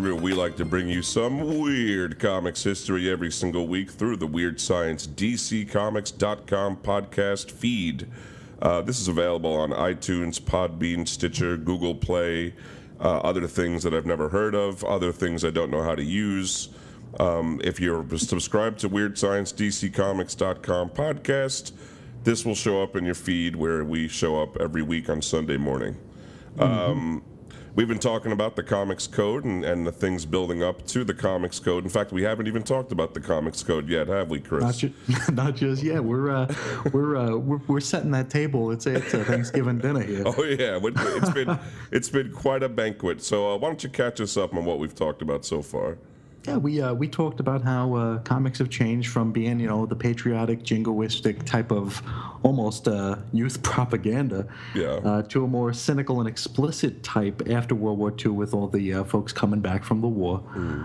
History. We like to bring you some weird comics history every single week through the Weird Science DCComics.com podcast feed. Uh, this is available on iTunes, Podbean, Stitcher, Google Play, uh, other things that I've never heard of, other things I don't know how to use. Um, if you're subscribed to Weird Science DC DCComics.com podcast, this will show up in your feed where we show up every week on Sunday morning. Um, we've been talking about the Comics Code and, and the things building up to the Comics Code. In fact, we haven't even talked about the Comics Code yet, have we, Chris? Not, ju- not just yet. We're uh, we're, uh, we're we're setting that table. It's a, it's a Thanksgiving dinner here. Oh yeah, It- it's been it's been quite a banquet. So uh, why don't you catch us up on what we've talked about so far? Yeah, we uh, we talked about how uh, comics have changed from being you know the patriotic, jingoistic type of almost uh, youth propaganda Yeah. uh, to a more cynical and explicit type after World War II, with all the uh, folks coming back from the war,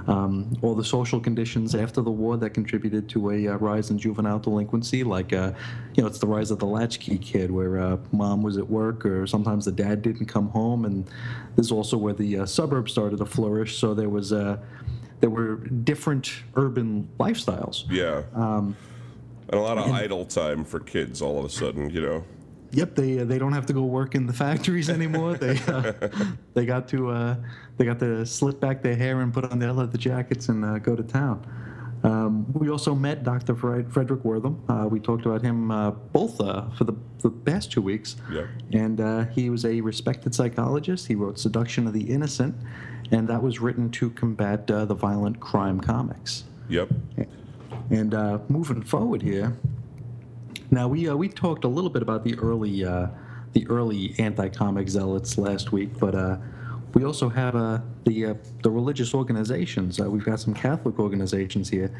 um, all the social conditions after the war that contributed to a uh, rise in juvenile delinquency, like uh, you know it's the rise of the latchkey kid, where uh, mom was at work or sometimes the dad didn't come home, and this is also where the uh, suburbs started to flourish. So there was uh, there were different urban lifestyles. Yeah. Um, and a lot of idle time for kids all of a sudden, you know. Yep, they uh, they don't have to go work in the factories anymore. they uh, they got to uh, they got to slit back their hair and put on their leather jackets and uh, go to town. Um, we also met Dr. Fred- Frederick Wertham. Uh, we talked about him uh, both uh, for the, the past two weeks. Yeah. And uh, he was a respected psychologist. He wrote Seduction of the Innocent, and that was written to combat uh, the violent crime comics. Yep. And uh, moving forward here, now we uh, we talked a little bit about the early uh, the early anti-comic zealots last week, but uh, we also have uh, the uh, the religious organizations. Uh, we've got some Catholic organizations here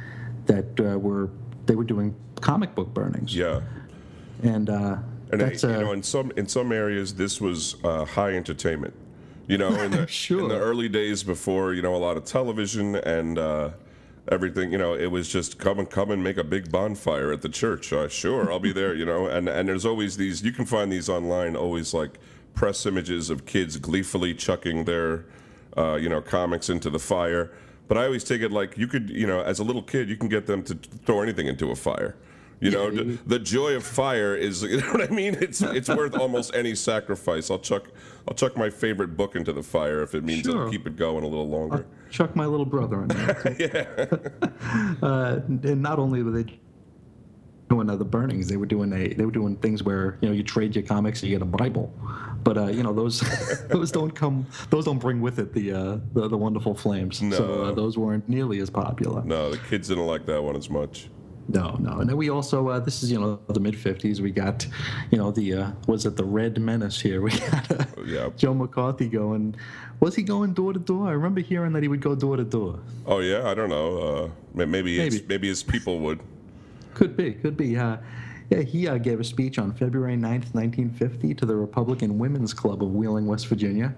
that uh, were they were doing comic book burnings, Yeah. and uh, And you know, in some in some areas, this was uh, high entertainment. You know, in the, in the early days before you know a lot of television and uh, everything, you know, it was just come and come and make a big bonfire at the church. Uh, sure, I'll be there. You know, and and there's always these. You can find these online. Always like press images of kids gleefully chucking their, uh, you know, comics into the fire. But I always take it like you could, you know, as a little kid, you can get them to throw anything into a fire. You know, Yeah, the, the joy of fire is, you know what I mean? It's it's worth almost any sacrifice. I'll chuck I'll chuck my favorite book into the fire if it means it'll keep it going a little longer. Chuck, my little brother, in there. yeah. uh, and not only were they doing other burnings, they were doing a they were doing things where you know you trade your comics, and you get a Bible, but uh, you know those those don't come those don't bring with it the uh, the, the wonderful flames. So No. uh, those weren't nearly as popular. No, the kids didn't like that one as much. No, no. And then we also uh, this is you know the mid '50s. We got you know the uh, was it the Red Menace here? We got uh, Yeah. Joe McCarthy going. Was he going door to door? I remember hearing that he would go door to door. Oh yeah, I don't know. Uh, maybe maybe. Maybe. maybe his people would. Could be, could be. Uh, yeah, he uh, gave a speech on February 9th, 1950, to the Republican Women's Club of Wheeling, West Virginia.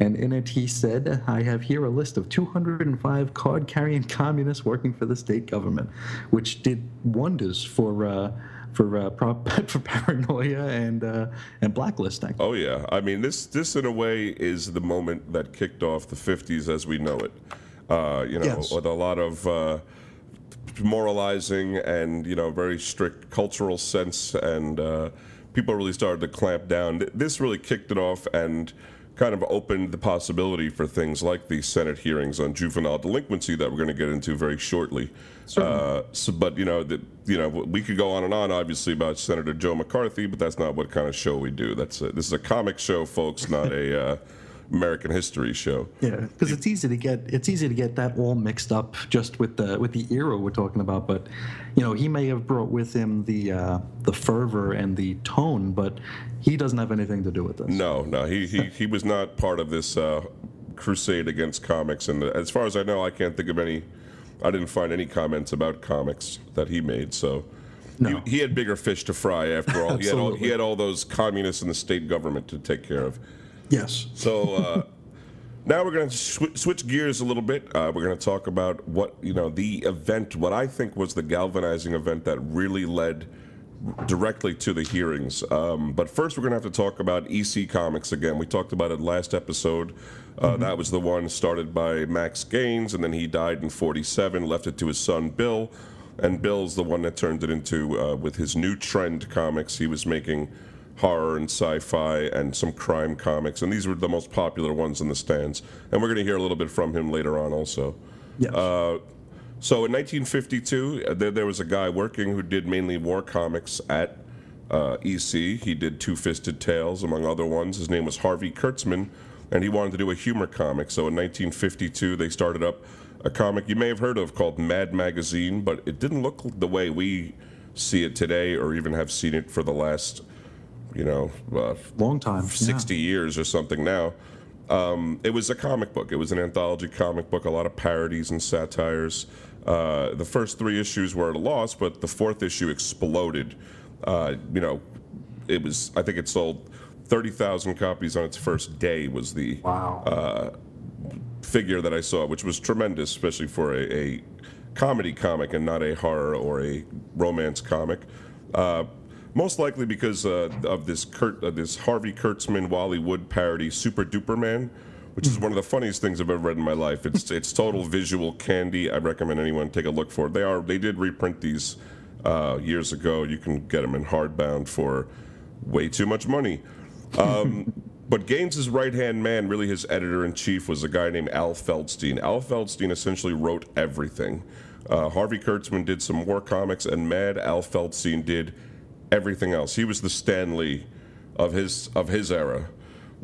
And in it, he said, I have here a list of 205 card carrying communists working for the state government, which did wonders for. Uh, for uh, prop, for paranoia and uh, and blacklisting. Oh yeah, I mean this this in a way is the moment that kicked off the '50s as we know it. Uh, you know, Yes. with a lot of uh, moralizing and you know very strict cultural sense, and uh, people really started to clamp down. This really kicked it off and kind of opened the possibility for things like the Senate hearings on juvenile delinquency that we're going to get into very shortly. Uh, so, but you know, that you know, we could go on and on, obviously, about Senator Joe McCarthy, but that's not what kind of show we do. That's a, this is a comic show, folks, not a uh, American history show. Yeah, because it's easy to get it's easy to get that all mixed up just with the with the era we're talking about. But you know, he may have brought with him the uh, the fervor and the tone, but he doesn't have anything to do with this. No, no, he he, he was not part of this uh, crusade against comics. And as far as I know, I can't think of any. I didn't find any comments about comics that he made. So. No. He, he had bigger fish to fry after all. he, had all. he had all those communists in the state government to take care of. Yes. So uh, now we're going to sw- switch gears a little bit. Uh, we're going to talk about what you know the event, what I think was the galvanizing event that really led directly to the hearings. Um, but first, we're going to have to talk about EC Comics again. We talked about it last episode. Uh, That was the one started by Max Gaines, and then he died in 47, left it to his son Bill. And Bill's the one that turned it into, uh, with his new trend comics, he was making horror and sci-fi and some crime comics, and these were the most popular ones in the stands. And we're going to hear a little bit from him later on, also. Yes. Uh, so in 1952, uh, there, there was a guy working who did mainly war comics at uh, EC. He did Two Fisted Tales, among other ones. His name was Harvey Kurtzman, and he wanted to do a humor comic. So in 1952, they started up a comic you may have heard of called Mad Magazine, but it didn't look the way we see it today, or even have seen it for the last, you know, uh, Long time. 60 years or something now. Um, it was a comic book. It was an anthology comic book, a lot of parodies and satires. Uh, the first three issues were at a loss, but the fourth issue exploded. Uh, you know, it was, I think it sold 30,000 copies on its first day, was the Wow. uh, figure that I saw, which was tremendous, especially for a, a comedy comic and not a horror or a romance comic. Most likely because uh, of this Kurt, uh, this Harvey Kurtzman Wally Wood parody, Super Duper Man, which is one of the funniest things I've ever read in my life. It's it's total visual candy. I recommend anyone take a look for it. They are they did reprint these uh, years ago. You can get them in hardbound for way too much money. Um, but Gaines's right hand man, really his editor in chief, was a guy named Al Feldstein. Al Feldstein essentially wrote everything. Uh, Harvey Kurtzman did some war comics, and Mad Al Feldstein did everything else. He was the Stan Lee of his of his era,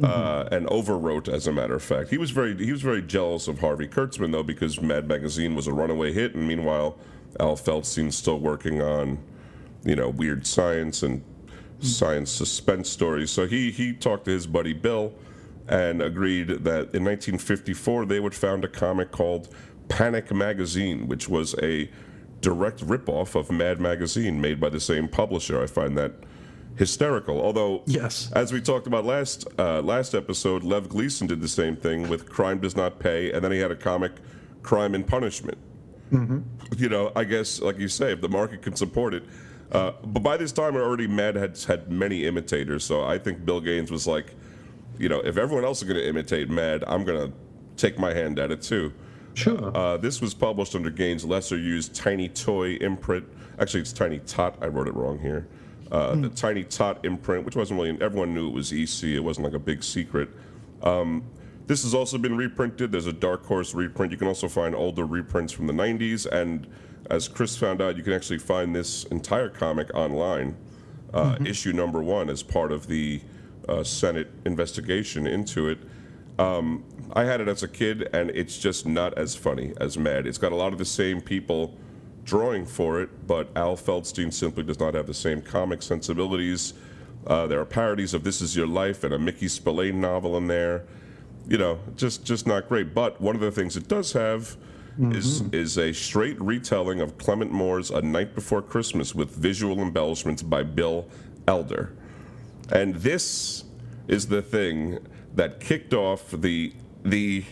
uh, and overwrote, as a matter of fact. He was very he was very jealous of Harvey Kurtzman though, because Mad Magazine was a runaway hit, and meanwhile, Al Feldstein's still working on, you know, weird science and science suspense stories. So he he talked to his buddy Bill, and agreed that in 1954 they would found a comic called Panic Magazine, which was a direct ripoff of Mad Magazine made by the same publisher. I find that hysterical. Although, Yes. as we talked about last uh, last episode, Lev Gleason did the same thing with Crime Does Not Pay, and then he had a comic, Crime and Punishment. You know, I guess, like you say, if the market can support it. Uh, but by this time, already Mad had had many imitators, so I think Bill Gaines was like, you know, if everyone else is going to imitate Mad, I'm going to take my hand at it too. Sure. Uh, this was published under Gaines' lesser used Tiny Toy imprint. Actually, it's Tiny Tot. I wrote it wrong here. Uh, The Tiny Tot imprint, which wasn't really, everyone knew it was EC. It wasn't like a big secret. Um, this has also been reprinted. There's a Dark Horse reprint. You can also find older reprints from the 90s. And as Chris found out, you can actually find this entire comic online, uh, issue number one, as part of the uh, Senate investigation into it. Um, I had it as a kid, and it's just not as funny as Mad. It's got a lot of the same people drawing for it, but Al Feldstein simply does not have the same comic sensibilities. Uh, there are parodies of "This Is Your Life" and a Mickey Spillane novel in there. You know, just just not great. But one of the things it does have is is a straight retelling of Clement Moore's "A Night Before Christmas" with visual embellishments by Bill Elder. And this is the thing that kicked off the the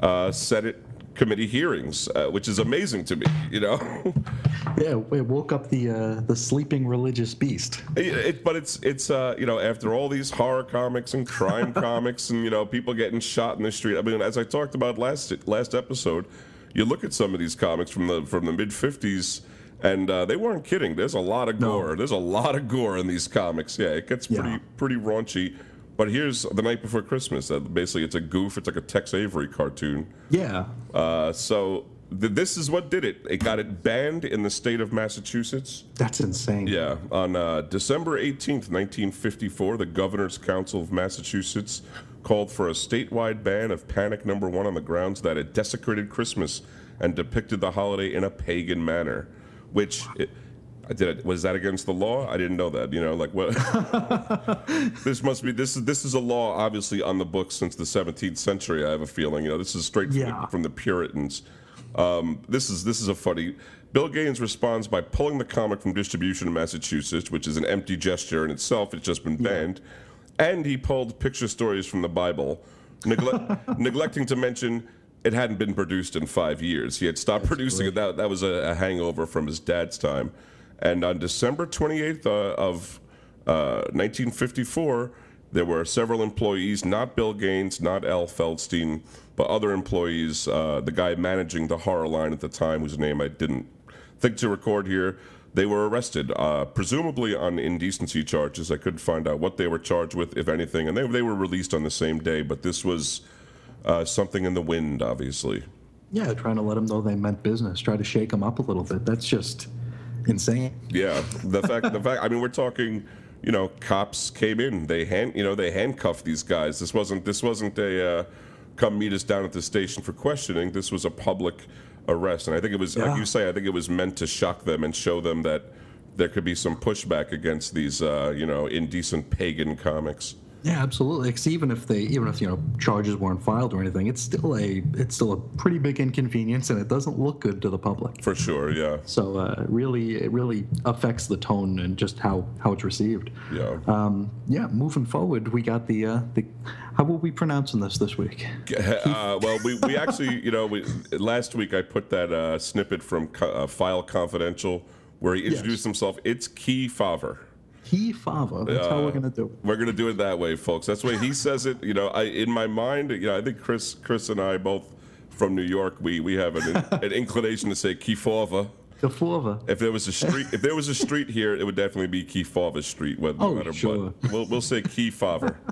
uh, Senate committee hearings, uh, which is amazing to me. You know, yeah, it woke up the uh, the sleeping religious beast. It- it- but it's it's uh, you know after all these horror comics and crime comics and you know people getting shot in the street. I mean, as I talked about last last episode, you look at some of these comics from the from the mid '50s. And uh, they weren't kidding. There's a lot of gore. There's a lot of gore in these comics. Yeah, it gets pretty Yeah. pretty raunchy. But here's the night before Christmas. Uh, basically, it's a goof. It's like a Tex Avery cartoon. Yeah. Uh, so th- this is what did it. It got it banned in the state of Massachusetts. That's insane. Yeah, on uh, December 18th, 1954, the Governor's Council of Massachusetts called for a statewide ban of Panic Number One on the grounds that it desecrated Christmas and depicted the holiday in a pagan manner. Which, it, I did it. Was that against the law? I didn't know that. You know, like what? this must be. This is this is a law, obviously, on the books since the 17th century. I have a feeling. You know, this is straight from, Yeah. the, from the Puritans. Um, this is this is a funny. Bill Gaines responds by pulling the comic from distribution in Massachusetts, which is an empty gesture in itself. It's just been banned, and he pulled picture stories from the Bible, negle- neglecting to mention it hadn't been produced in five years. He had stopped producing it. That that was a, a hangover from his dad's time. And on December 28th uh, of uh, 1954, there were several employees, not Bill Gaines, not Al Feldstein, but other employees. Uh, the guy managing the horror line at the time, whose name I didn't think to record here, they were arrested, uh, presumably on indecency charges. I couldn't find out what they were charged with, if anything, and they, they were released on the same day. But this was uh, something in the wind, obviously. Yeah, trying to let them know they meant business, try to shake them up a little bit. That's just insane. Yeah, the fact, the fact. I mean, we're talking. You know, cops came in. They hand, you know, they handcuffed these guys. This wasn't. This wasn't a. Uh, come meet us down at the station for questioning. This was a public arrest, and I think it was, Yeah. like you say, I think it was meant to shock them and show them that there could be some pushback against these, uh, you know, indecent pagan comics. Yeah, absolutely. 'Cause even if they, even if you know charges weren't filed or anything, it's still a, it's still a pretty big inconvenience, and it doesn't look good to the public. For sure, yeah, So uh, really, it really affects the tone and just how how it's received. yeah. Um, yeah, moving forward, we got the uh, the. How will we pronouncing this this week? Uh, well, we, we actually, you know, we, last week I put that uh, snippet from uh, File Confidential where he introduced himself. It's Key Favre. He Fava. That's how we're gonna do. it. We're gonna do it that way, folks. That's the way he says it. You know, I in my mind, you know, I think Chris, Chris and I both from New York, we we have an, an inclination to say Kefauver. The Fava. If there was a street, if there was a street here, it would definitely be Kefauver Street. Whether Oh, matter sure. what, we'll we'll say Kefauver.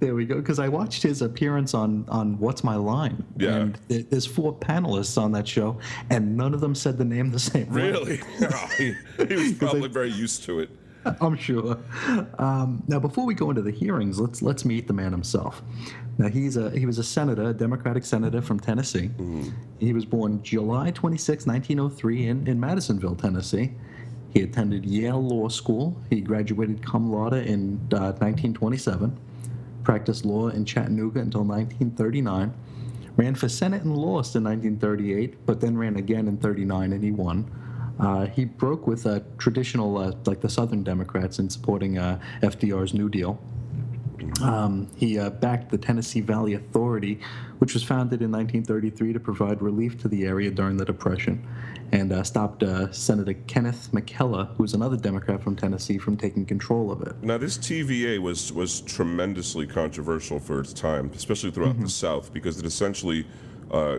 There we go. Because I watched his appearance on on What's My Line. Yeah. And th- there's four panelists on that show, and none of them said the name the same. Really? He, he was probably very used to it. I'm sure. Um, now, before we go into the hearings, let's let's meet the man himself. Now, he's a he was a senator, a Democratic senator from Tennessee. He was born July 26, 1903, in in Madisonville, Tennessee. He attended Yale Law School. He graduated cum laude in uh, 1927. Practiced law in Chattanooga until 1939. Ran for Senate and lost in 1938, but then ran again in 39 and he won. Uh, he broke with uh, traditional, uh, like the Southern Democrats, in supporting uh, FDR's New Deal. Um, he uh, backed the Tennessee Valley Authority, which was founded in 1933 to provide relief to the area during the Depression, and uh, stopped uh, Senator Kenneth McKellar, who was another Democrat from Tennessee, from taking control of it. Now, this TVA was was tremendously controversial for its time, especially throughout Mm-hmm. the South, because it essentially uh,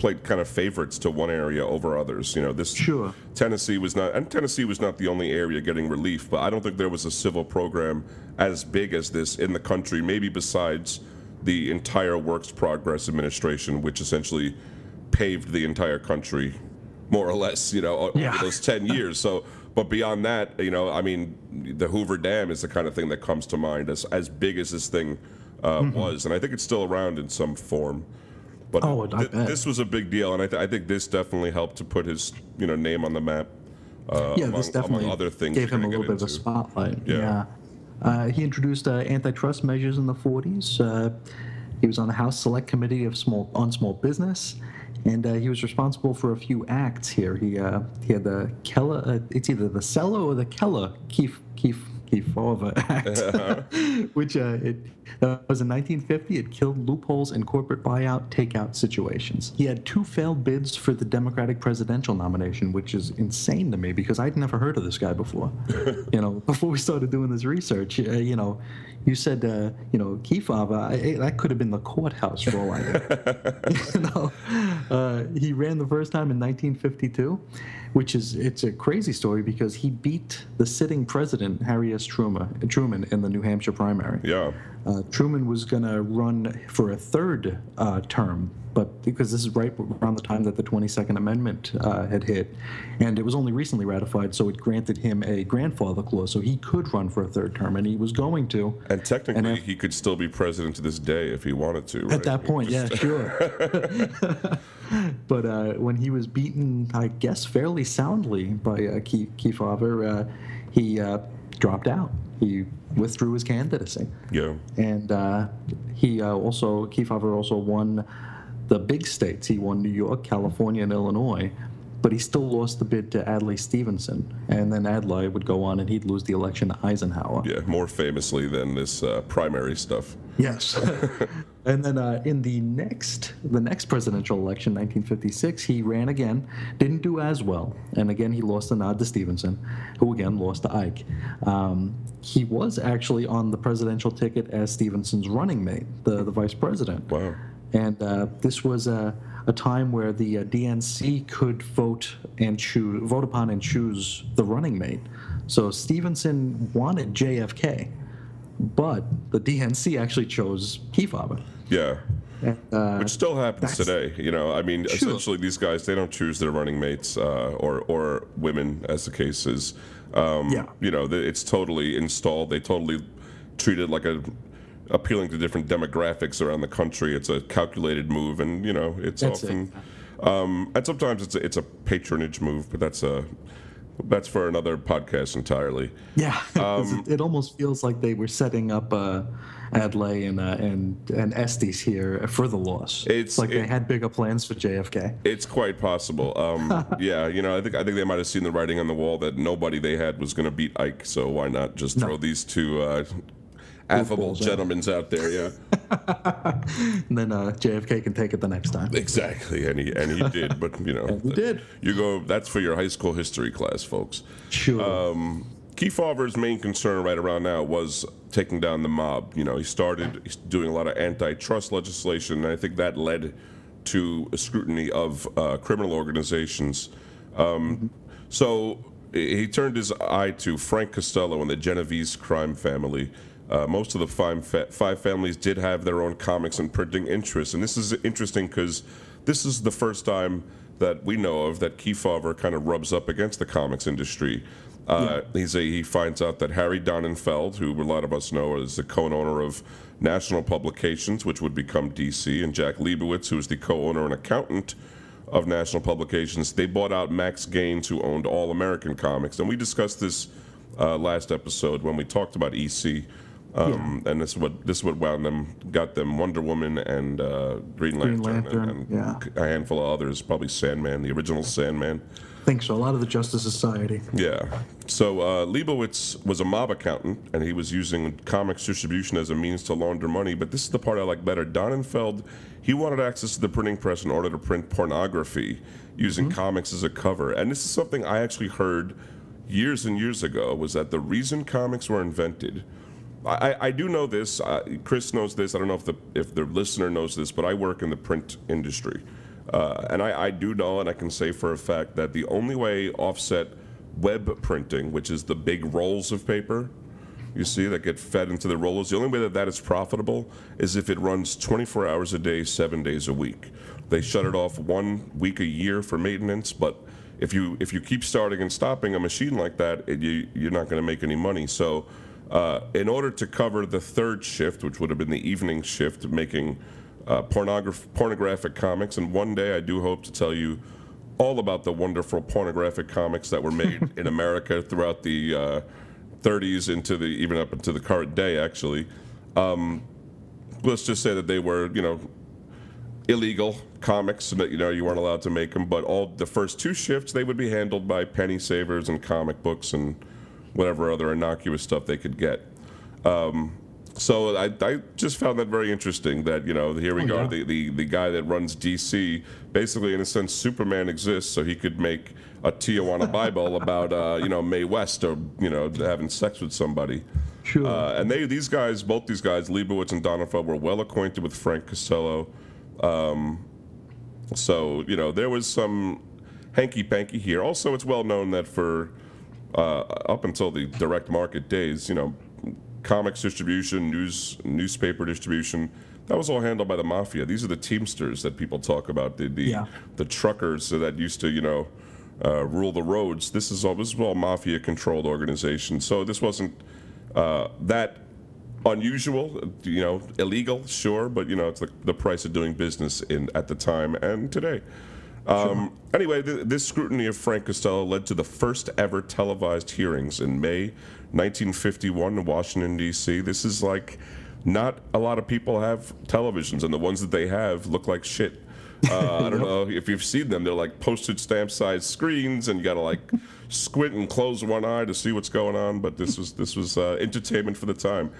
played kind of favorites to one area over others. You know, this Sure. Tennessee was not, and Tennessee was not the only area getting relief, but I don't think there was a civil program as big as this in the country, maybe besides the entire Works Progress Administration, which essentially paved the entire country, more or less, you know, Yeah. over those 10 years. So, but beyond that, you know, I mean, the Hoover Dam is the kind of thing that comes to mind as, as big as this thing uh, was. And I think it's still around in some form. But. Oh, th- this was a big deal, and I, th- I think this definitely helped to put his, you know, name on the map. Uh, yeah, among, this definitely other things gave him a little bit of a spotlight. Yeah. Yeah. Uh, he introduced uh, antitrust measures in the 40s. Uh, he was on the House Select Committee of Small on Small Business, and uh, he was responsible for a few acts here. He uh, he had the Keller. Uh, it's either the Celler or the Keller Keefe Keefe Kefauver Act, which uh, it that was in 1950. It killed loopholes in corporate buyout takeout situations. He had two failed bids for the Democratic presidential nomination, which is insane to me because I'd never heard of this guy before. you know, before we started doing this research, uh, you know, you said uh, you know Kefauver. I- That could have been the courthouse for all I know. you know, uh, he ran the first time in 1952, which is it's a crazy story because he beat the sitting president Harry S. Truman, Truman in the New Hampshire primary. Yeah. Uh, Truman was going to run for a third uh, term, but because this is right around the time that the 22nd Amendment uh, had hit, and it was only recently ratified, so it granted him a grandfather clause, so he could run for a third term, and he was going to. And technically, And if- he could still be president to this day if he wanted to. Right? At that point, yeah, sure. but uh, when he was beaten, I guess fairly soundly by uh, Ke- Kefauver, uh, he uh, dropped out. He withdrew his candidacy, Yeah. and uh, he uh, also Kefauver also won the big states. He won New York, California, and Illinois. But he still lost the bid to Adlai Stevenson. And then Adlai would go on and he'd lose the election to Eisenhower. Yeah, more famously than this uh, primary stuff. Yes. and then uh, in the next the next presidential election, 1956, he ran again, didn't do as well, and again he lost a nod to Stevenson, who again lost to Ike. Um, he was actually on the presidential ticket as Stevenson's running mate, the the vice president. Wow. And uh, this was a, a time where the uh, DNC could vote and choose, vote upon and choose the running mate. So Stevenson wanted JFK, but the DNC actually chose Kefauver. Yeah. Uh, Which still happens today. You know, I mean, Sure. essentially, these guys they don't choose their running mates uh, or or women, as the case is. Um, Yeah. You know, it's totally installed. They totally treat it like a appealing to different demographics around the country. It's a calculated move, and you know, it's That's it. often. Um, and sometimes it's a, it's a patronage move, but that's a that's for another podcast entirely. Yeah, Um, it, it almost feels like they were setting up uh, Adlai and uh, and and Estes here for the loss. It's- like they had bigger plans for JFK. It's quite possible. Um, yeah, you know, I think I think they might have seen the writing on the wall that nobody they had was going to beat Ike. So why not just No. throw these two uh, affable gentlemen's out there? Yeah, And then uh, JFK can take it the next time. exactly. And he and he did. But you know, he did. You go. That's for your high school history class, folks. Sure. Um, Kefauver's main concern right around now was taking down the mob. You know, he started doing a lot of antitrust legislation, and I think that led to a scrutiny of uh, criminal organizations. Um, so he turned his eye to Frank Costello and the Genovese crime family. Uh, most of the five, fa- five families did have their own comics and printing interests, and this is interesting because this is the first time that we know of that Kefauver kind of rubs up against the comics industry. Uh, he's a, he finds out that Harry Donenfeld, who a lot of us know is the co-owner of National Publications, which would become DC, and Jack Liebowitz, who is the co-owner and accountant of National Publications, they bought out Max Gaines, who owned All American Comics, and we discussed this uh, last episode when we talked about EC. Um, And this is what this is what wound them got them Wonder Woman and uh, Green Lantern, Green Lantern, and, and yeah. a handful of others, probably Sandman, the original Sandman. I think so. A lot of the Justice Society. Yeah. So uh, Liebowitz was a mob accountant, and he was using comics distribution as a means to launder money. But this is the part I like better. Donenfeld, he wanted access to the printing press in order to print pornography using comics as a cover. And this is something I actually heard years and years ago. Was that the reason comics were invented? I, I- do know this. Uh, Chris knows this. I don't know if the if the listener knows this, but I work in the print industry, uh, and I, I do know, and I can say for a fact that the only way offset web printing, which is the big rolls of paper, you see that get fed into the rollers, the only way that that is profitable is if it runs 24 hours a day, seven days a week. They shut it off one week a year for maintenance, but if you if you keep starting and stopping a machine like that, it, you, you're not going to make any money. So. Uh, in order to cover the third shift, which would have been the evening shift, making uh, pornograph- pornographic comics, and one day I do hope to tell you all about the wonderful pornographic comics that were made in America throughout the uh, 30s into the even up into the current day. Actually, um, let's just say that they were, you know, illegal comics, and that you know you weren't allowed to make them. But all the first two shifts they would be handled by penny savers and comic books and whatever other innocuous stuff they could get. Um, so I, I just found that very interesting. That you know here we Oh, go, yeah. the, the the guy that runs DC. Basically, in a sense, Superman exists so he could make a Tijuana Bible about uh, you know Mae West or you know having sex with somebody. Sure. Uh, and they, these guys, both these guys, Liebowitz and Donenfeld, were well acquainted with Frank Costello. Um, so you know there was some hanky panky here. Also, it's well known that for uh, up until the direct market days, you know, comics distribution, news newspaper distribution, that was all handled by the mafia. These are the teamsters that people talk about, the the, Yeah. the truckers that used to you know uh, rule the roads. This is all this is all mafia controlled organization. So this wasn't uh, that unusual, you know, illegal, sure, but you know, it's the, the price of doing business in at the time and today. Um, Anyway, th- this scrutiny of Frank Costello led to the first ever televised hearings in May 1951 in Washington, D.C. This is like not a lot of people have televisions, and the ones that they have look like shit. Uh, I don't know if you've seen them. They're like postage stamp sized screens, and you got to like squint and close one eye to see what's going on. But this was this was uh, entertainment for the time.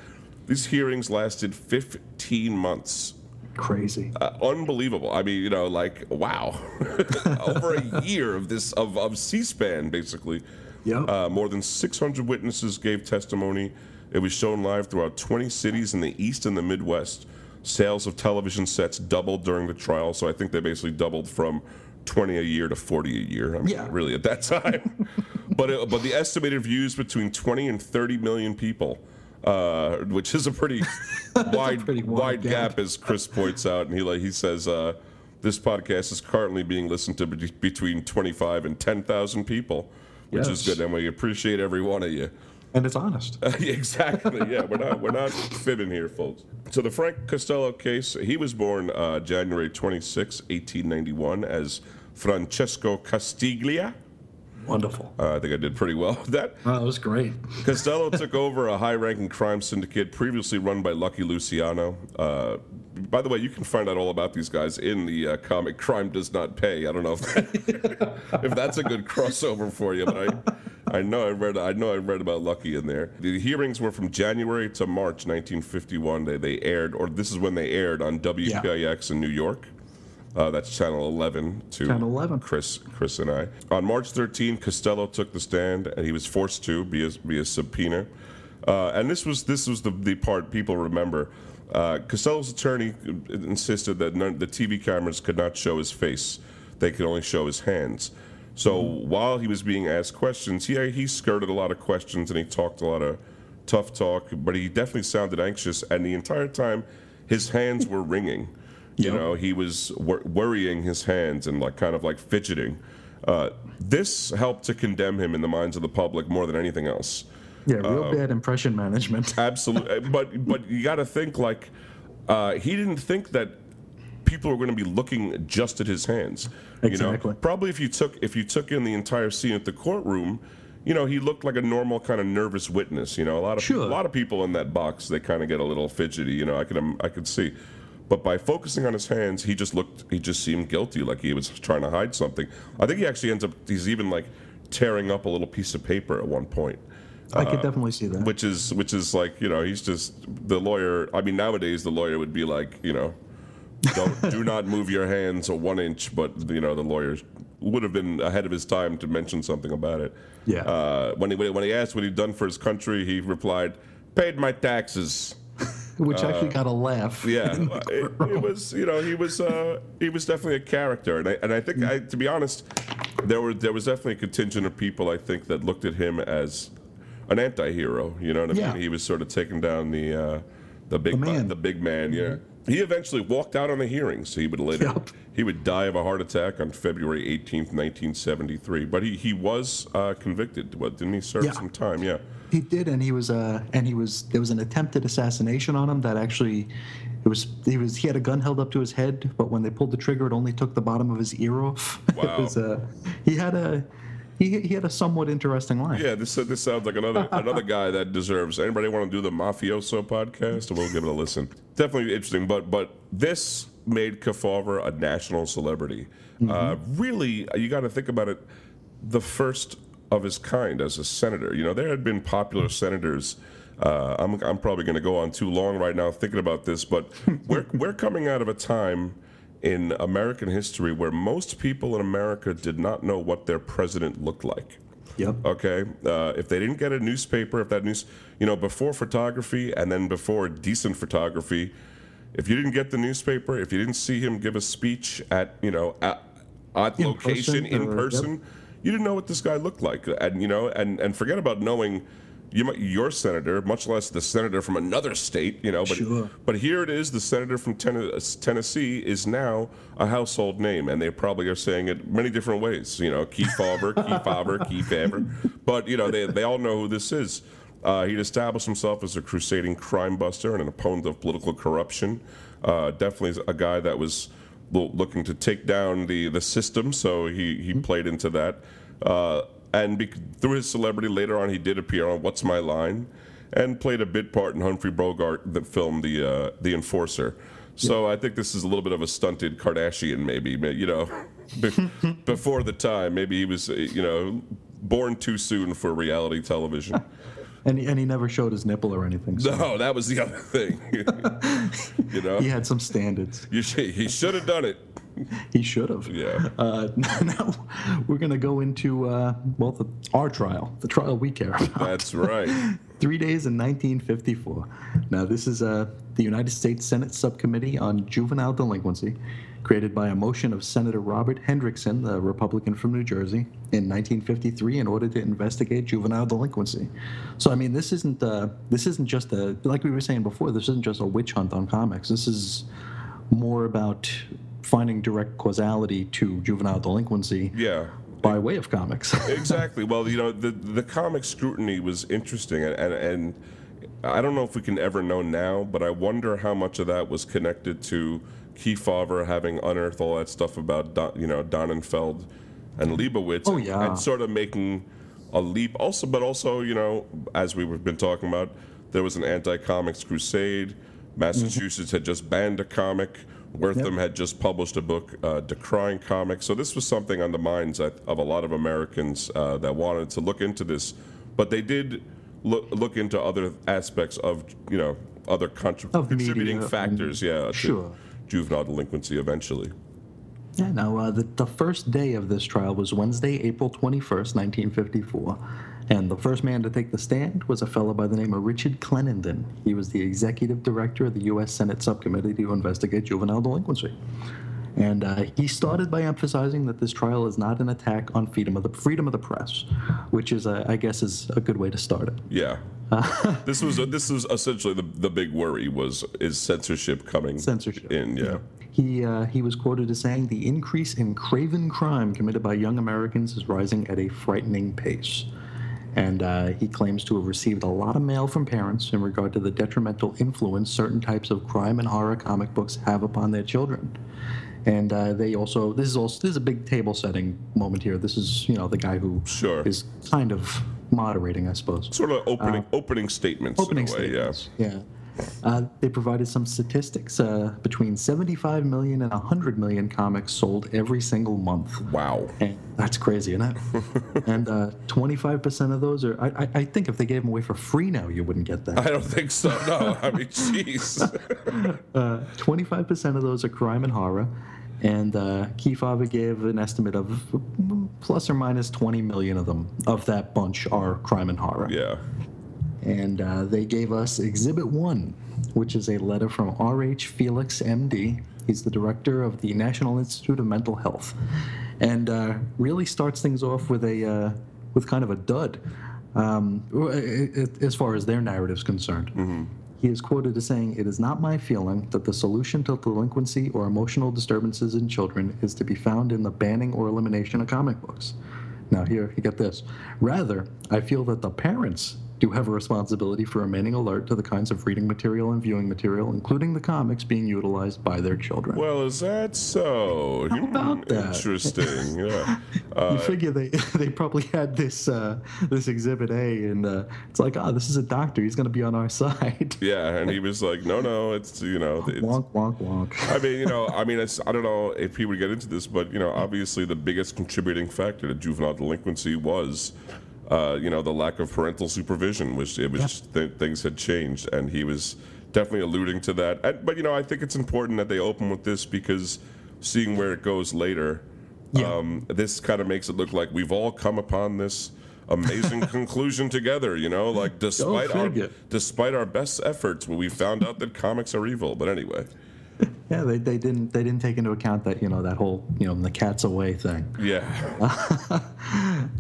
These hearings lasted 15 months. Crazy. Uh, unbelievable. I mean, you know, like wow, over a year of this of, of C-SPAN basically. Yep. Uh, more than 600 witnesses gave testimony. It was shown live throughout 20 cities in the East and the Midwest. Sales of television sets doubled during the trial, so I think they basically doubled from 20 a year to 40 a year. I mean, Yeah. really at that time. but it, but the estimated views between 20 and 30 million people, uh, which is a pretty wide pretty wide wide gap. gap, as Chris points out, and he like he says. Uh, this podcast is currently being listened to be- between 25 and 10,000 people, which is good, and we appreciate every one of you. And it's honest. exactly. Yeah, we're not we're not fibbing here, folks. So the Frank Costello case. He was born uh, January 26, 1891, as Francesco Castiglia. Wonderful. Uh, I think I did pretty well with that. Oh, that was great. Costello took over a high-ranking crime syndicate previously run by Lucky Luciano. Uh, by the way, you can find out all about these guys in the uh, comic "Crime Does Not Pay." I don't know if, that, if that's a good crossover for you, but I, I know I read I know I read about Lucky in there. The hearings were from January to March 1951. They they aired, or this is when they aired on WPIX in New York. Uh, that's channel 11 to Channel 11. Chris, Chris and I. On March 13, Costello took the stand, and he was forced to be a subpoena. Uh, and this was this was the, the part people remember. Uh, Costello's attorney insisted that none, the TV cameras could not show his face; they could only show his hands. So while he was being asked questions, yeah, he skirted a lot of questions and he talked a lot of tough talk, but he definitely sounded anxious, and the entire time, his hands were wringing. You Yep. know, he was wor- worrying his hands and like kind of like fidgeting. Uh, this helped to condemn him in the minds of the public more than anything else. Yeah, real bad impression management. Absolutely, but but you got to think like uh, he didn't think that people were going to be looking just at his hands. You Exactly. know, probably if you took if you took in the entire scene at the courtroom, you know, he looked like a normal kind of nervous witness. You know, a lot of Sure. a lot of people in that box they kind of get a little fidgety. You know, I could um, I could see. But by focusing on his hands, he just looked, he just seemed guilty, like he was trying to hide something. I think he actually ends up, he's even like tearing up a little piece of paper at one point I could definitely see that. which is which is like you know he's just the lawyer. I mean nowadays the lawyer would be like you know, don't do not move your hands a one inch. But you know the lawyer would have been ahead of his time to mention something about it. Yeah. Uh, when he when he asked what he'd done for his country, he replied, "Paid my taxes." Which actually got a laugh. uh, Yeah, it, it was you know he was uh, he was definitely a character, and I and I think I, to be honest, there were there was definitely a contingent of people I think that looked at him as an anti-hero. You know what I Yeah. mean? He was sort of taking down the uh, the big The man. the big man. Yeah. He eventually walked out on the hearings. He would later Yep. he would die of a heart attack on February 18th, 1973. But he he was uh, convicted. What didn't he serve Yeah. some time? Yeah. He did, and he was uh, and he was there was an attempted assassination on him that actually, it was he was he had a gun held up to his head, but when they pulled the trigger, it only took the bottom of his ear off. Wow. was uh, he had a he, he had a somewhat interesting life. Yeah, this this sounds like another another guy that deserves. Anybody want to do the mafioso podcast? We'll give it a listen. Definitely interesting, but but this made Kefauver a national celebrity. Uh, really, you got to think about it. The first of his kind as a senator. You know, there had been popular senators. Uh, I'm I'm probably going to go on too long right now thinking about this, but we're we're coming out of a time in American history where most people in America did not know what their president looked like. Yep. Okay, uh, if they didn't get a newspaper, if that news, you know, before photography and then before decent photography, if you didn't get the newspaper, if you didn't see him give a speech at, you know, at, at In location person in or- person, you didn't know what this guy looked like, and you know, and and forget about knowing. You might, your senator, much less the senator from another state, you know. But Sure. but here it is. The senator from Ten- Tennessee is now a household name, and they probably are saying it many different ways. You know, Keith Faber, Keith Faber, Keith Faber. But you know, they they all know who this is. Uh, he'd established himself as a crusading crime buster and an opponent of political corruption. Uh, definitely a guy that was looking to take down the the system, so he he played into that. Uh, and bec through his celebrity, later on, he did appear on What's My Line, and played a bit part in Humphrey Bogart, the film The uh, The Enforcer. So I think this is a little bit of a stunted Kardashian, maybe. You know, before the time, maybe he was, you know, born too soon for reality television. And he, and he never showed his nipple or anything. So. No, that was the other thing. you know, he had some standards. You should, he should have done it. He should have. Yeah. Uh, now we're going to go into uh, well, the, our trial, the trial we care about. That's right. Three days in 1954. Now this is uh, the United States Senate Subcommittee on Juvenile Delinquency created by a motion of Senator Robert Hendrickson, the Republican from New Jersey, in 1953 in order to investigate juvenile delinquency. So I mean, this isn't uh, this isn't just a like we were saying before. This isn't just a witch hunt on comics. This is more about finding direct causality to juvenile delinquency. Yeah. By way of comics. exactly. Well, you know, the the comic scrutiny was interesting, and, and and I don't know if we can ever know now, but I wonder how much of that was connected to Kefauver having unearthed all that stuff about Don, you know Donenfeld and Liebowitz, oh, yeah. and, sort of making a leap. Also, but also you know as we've been talking about, there was an anti-comics crusade. Massachusetts mm-hmm. had just banned a comic. Wertham yep. had just published a book uh, decrying comics. So this was something on the minds of a lot of Americans uh, that wanted to look into this. But they did look, look into other aspects of you know other contrib- contributing factors. Yeah, sure juvenile delinquency eventually. Yeah, now uh, the, the first day of this trial was Wednesday, April 21st, 1954. And the first man to take the stand was a fellow by the name of Richard Clendenen. He was the executive director of the U.S. Senate Subcommittee to investigate juvenile delinquency. And uh, he started by emphasizing that this trial is not an attack on freedom of the freedom of the press, which is, uh, I guess, is a good way to start it. Yeah. this was this was essentially the, the big worry was is censorship coming censorship in yeah. yeah. He uh, he was quoted as saying the increase in craven crime committed by young Americans is rising at a frightening pace. And uh, he claims to have received a lot of mail from parents in regard to the detrimental influence certain types of crime and horror comic books have upon their children and uh, they also this is also this is a big table setting moment here. This is you know the guy who sure. is kind of moderating, I suppose. Sort of opening uh, opening statements. Opening way, statements. Yeah. yeah. Uh, they provided some statistics. Uh, between 75 million and 100 million comics sold every single month. Wow. And that's crazy, isn't it? and uh, 25% of those are, I, I, think if they gave them away for free now, you wouldn't get that. I don't think so, no. I mean, jeez. 25% uh, of those are crime and horror. And uh, Kefauver gave an estimate of plus or minus 20 million of them, of that bunch, are crime and horror. Yeah and uh, they gave us Exhibit 1, which is a letter from R.H. Felix, M.D. He's the director of the National Institute of Mental Health, and uh, really starts things off with a uh, with kind of a dud, um, as far as their narrative's concerned. Mm-hmm. He is quoted as saying, It is not my feeling that the solution to delinquency or emotional disturbances in children is to be found in the banning or elimination of comic books. Now, here, you get this. Rather, I feel that the parents do have a responsibility for remaining alert to the kinds of reading material and viewing material, including the comics being utilized by their children. Well, is that so? How about that? Interesting. Yeah. Uh, you figure they they probably had this uh, this Exhibit A, and uh, it's like, oh, this is a doctor. He's going to be on our side. Yeah, and he was like, no, no, it's you know, it's, wonk, wonk, wonk. I mean, you know, I mean, it's, I don't know if people would get into this, but you know, obviously the biggest contributing factor to juvenile delinquency was uh, you know, the lack of parental supervision, which it was th- things had changed, and he was definitely alluding to that. And, but you know, I think it's important that they open with this because seeing where it goes later, yeah. um, this kind of makes it look like we've all come upon this amazing conclusion together. You know, like despite our despite our best efforts, we found out that comics are evil. But anyway. Yeah, they, they didn't they didn't take into account that you know that whole you know the cat's away thing. Yeah.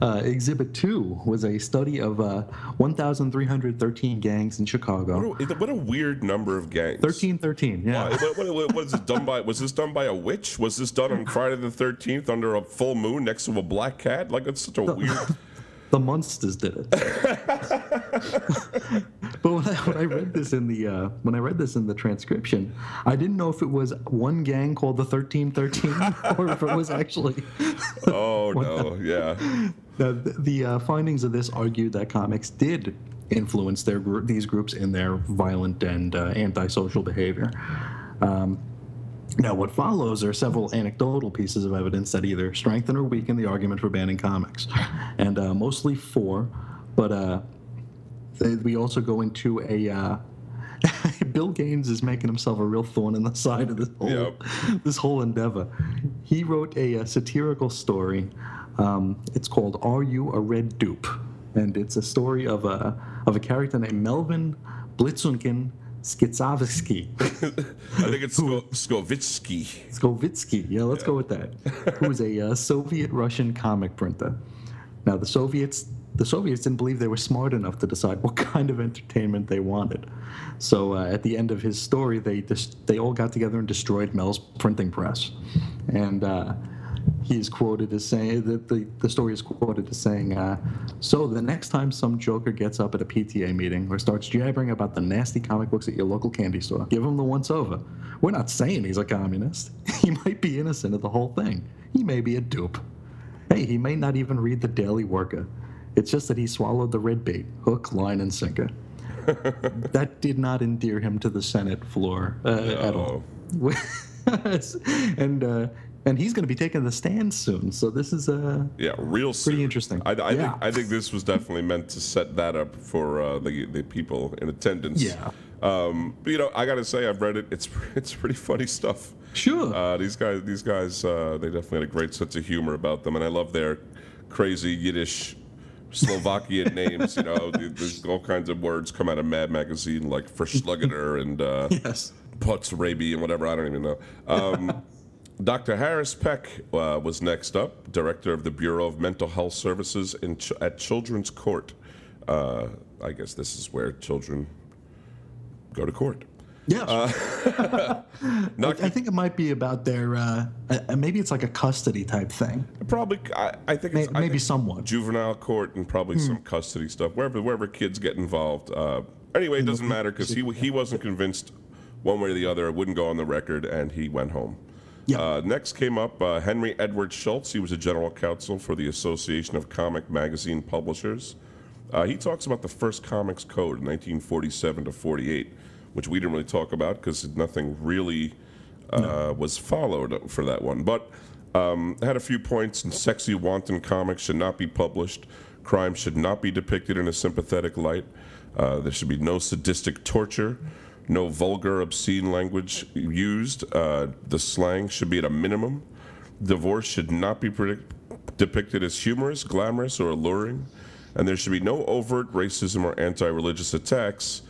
uh, exhibit two was a study of uh, 1,313 gangs in Chicago. What a, what a, weird number of gangs. 1313. Yeah. What, what, what is this done by? Was this done by a witch? Was this done on Friday the 13th under a full moon next to a black cat? Like it's such a weird. the monsters did it. but when I, when I, read this in the uh, when I read this in the transcription, I didn't know if it was one gang called the thirteen thirteen or if it was actually. oh no! Yeah. The, the uh, findings of this argued that comics did influence their these groups in their violent and uh, antisocial behavior. Um, Now, what follows are several anecdotal pieces of evidence that either strengthen or weaken the argument for banning comics, and uh, mostly four. But uh, they, we also go into a. Uh, Bill Gaines is making himself a real thorn in the side of this whole Yep. this whole endeavor. He wrote a, uh satirical story. Um, it's called "Are You a Red Dupe?" and it's a story of a of a character named Melvin Blitzunkin Skitsavsky. I think it's Sko- Skovitsky. Skovitsky, yeah, let's go with that. Who is a uh, Soviet-Russian comic printer. Now, the Soviets, the Soviets didn't believe they were smart enough to decide what kind of entertainment they wanted. So, uh, at the end of his story, they dis- they all got together and destroyed Mel's printing press, and. Uh, he is quoted as saying that the, the story is quoted as saying, uh, "So the next time some joker gets up at a PTA meeting or starts jabbering about the nasty comic books at your local candy store, give him the once over. We're not saying he's a communist. He might be innocent of the whole thing. He may be a dupe. Hey, he may not even read the Daily Worker. It's just that he swallowed the red bait, hook, line, and sinker." that did not endear him to the Senate floor uh, at all. and uh, and he's going to be taking the stand soon. So this is uh, Yeah, real Pretty soon. interesting. I, I Yeah. think I think this was definitely meant to set that up for uh, the the people in attendance. Yeah. Um, but, you know, I got to say, I've read it. It's it's pretty funny stuff. sure. Uh, these guys, these guys, uh, they definitely had a great sense of humor about them, and I love their crazy Yiddish, Slovakian names. You know, there's all kinds of words come out of Mad Magazine, like furshlugginer and uh, yes. Potrzebie and whatever. I don't even know. Um, Dr. Harris Peck uh, was next up, director of the Bureau of Mental Health Services in Ch- at Children's Court. Uh, I guess this is where children go to court. Yes. Not I think it might be about their uh, uh, maybe it's like a custody type thing. Probably, I, I think May- it's I maybe think somewhat. Hmm. juvenile court and probably some custody stuff. Wherever wherever kids get involved. Uh, anyway, it doesn't matter because he he wasn't convinced one way or the other. It wouldn't go on the record, and he went home. Yeah. Uh, next came up uh, Henry Edward Schultz. He was a general counsel for the Association of Comic Magazine Publishers. Uh, he talks about the first comics code in 1947 to 48, which we didn't really talk about because nothing really uh, was followed for that one. But um, had a few points. And sexy, wanton comics should not be published. Crime should not be depicted in a sympathetic light. Uh, there should be no sadistic torture. No vulgar, obscene language used. Uh, the slang should be at a minimum. Divorce should not be predict- depicted as humorous, glamorous, or alluring. And there should be no overt racism or anti religious attacks.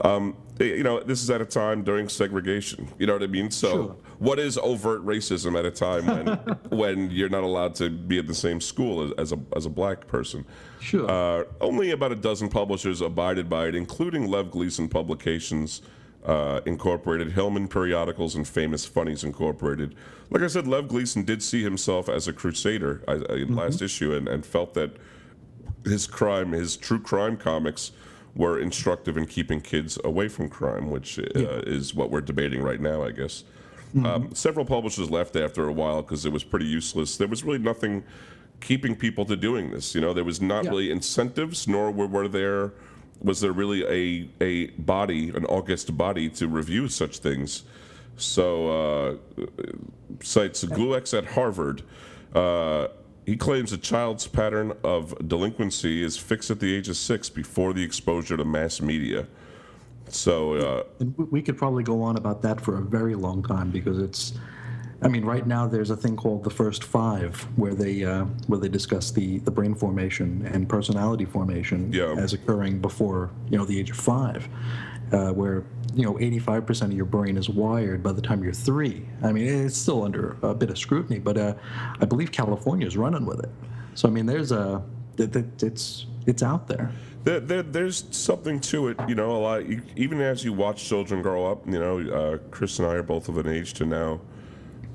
Um, you know, this is at a time during segregation. You know what I mean? So, Sure. what is overt racism at a time when when you're not allowed to be at the same school as, as a as a black person? Sure. Uh, only about a dozen publishers abided by it, including Lev Gleason Publications uh, Incorporated, Hillman Periodicals, and Famous Funnies Incorporated. Like I said, Lev Gleason did see himself as a crusader in last issue and, and felt that his crime, his true crime comics were instructive in keeping kids away from crime, which uh, is what we're debating right now, I guess. Um, several publishers left after a while because it was pretty useless. There was really nothing keeping people to doing this. You know, there was not Yeah. really incentives, nor were, were there was there really a a body, an august body to review such things. So, uh, cites Gluecks at Harvard. Uh, he claims a child's pattern of delinquency is fixed at the age of six before the exposure to mass media. So, uh, we could probably go on about that for a very long time because it's. I mean, right now there's a thing called the first five, where they uh, where they discuss the, the brain formation and personality formation Yeah. as occurring before you know the age of five, uh, where you know 85% of your brain is wired by the time you're three. I mean, it's still under a bit of scrutiny, but uh, I believe California is running with it. So I mean, there's a it, it, it's it's out there. there, there, there's something to it, you know. A lot, even as you watch children grow up, you know. Uh, Chris and I are both of an age to now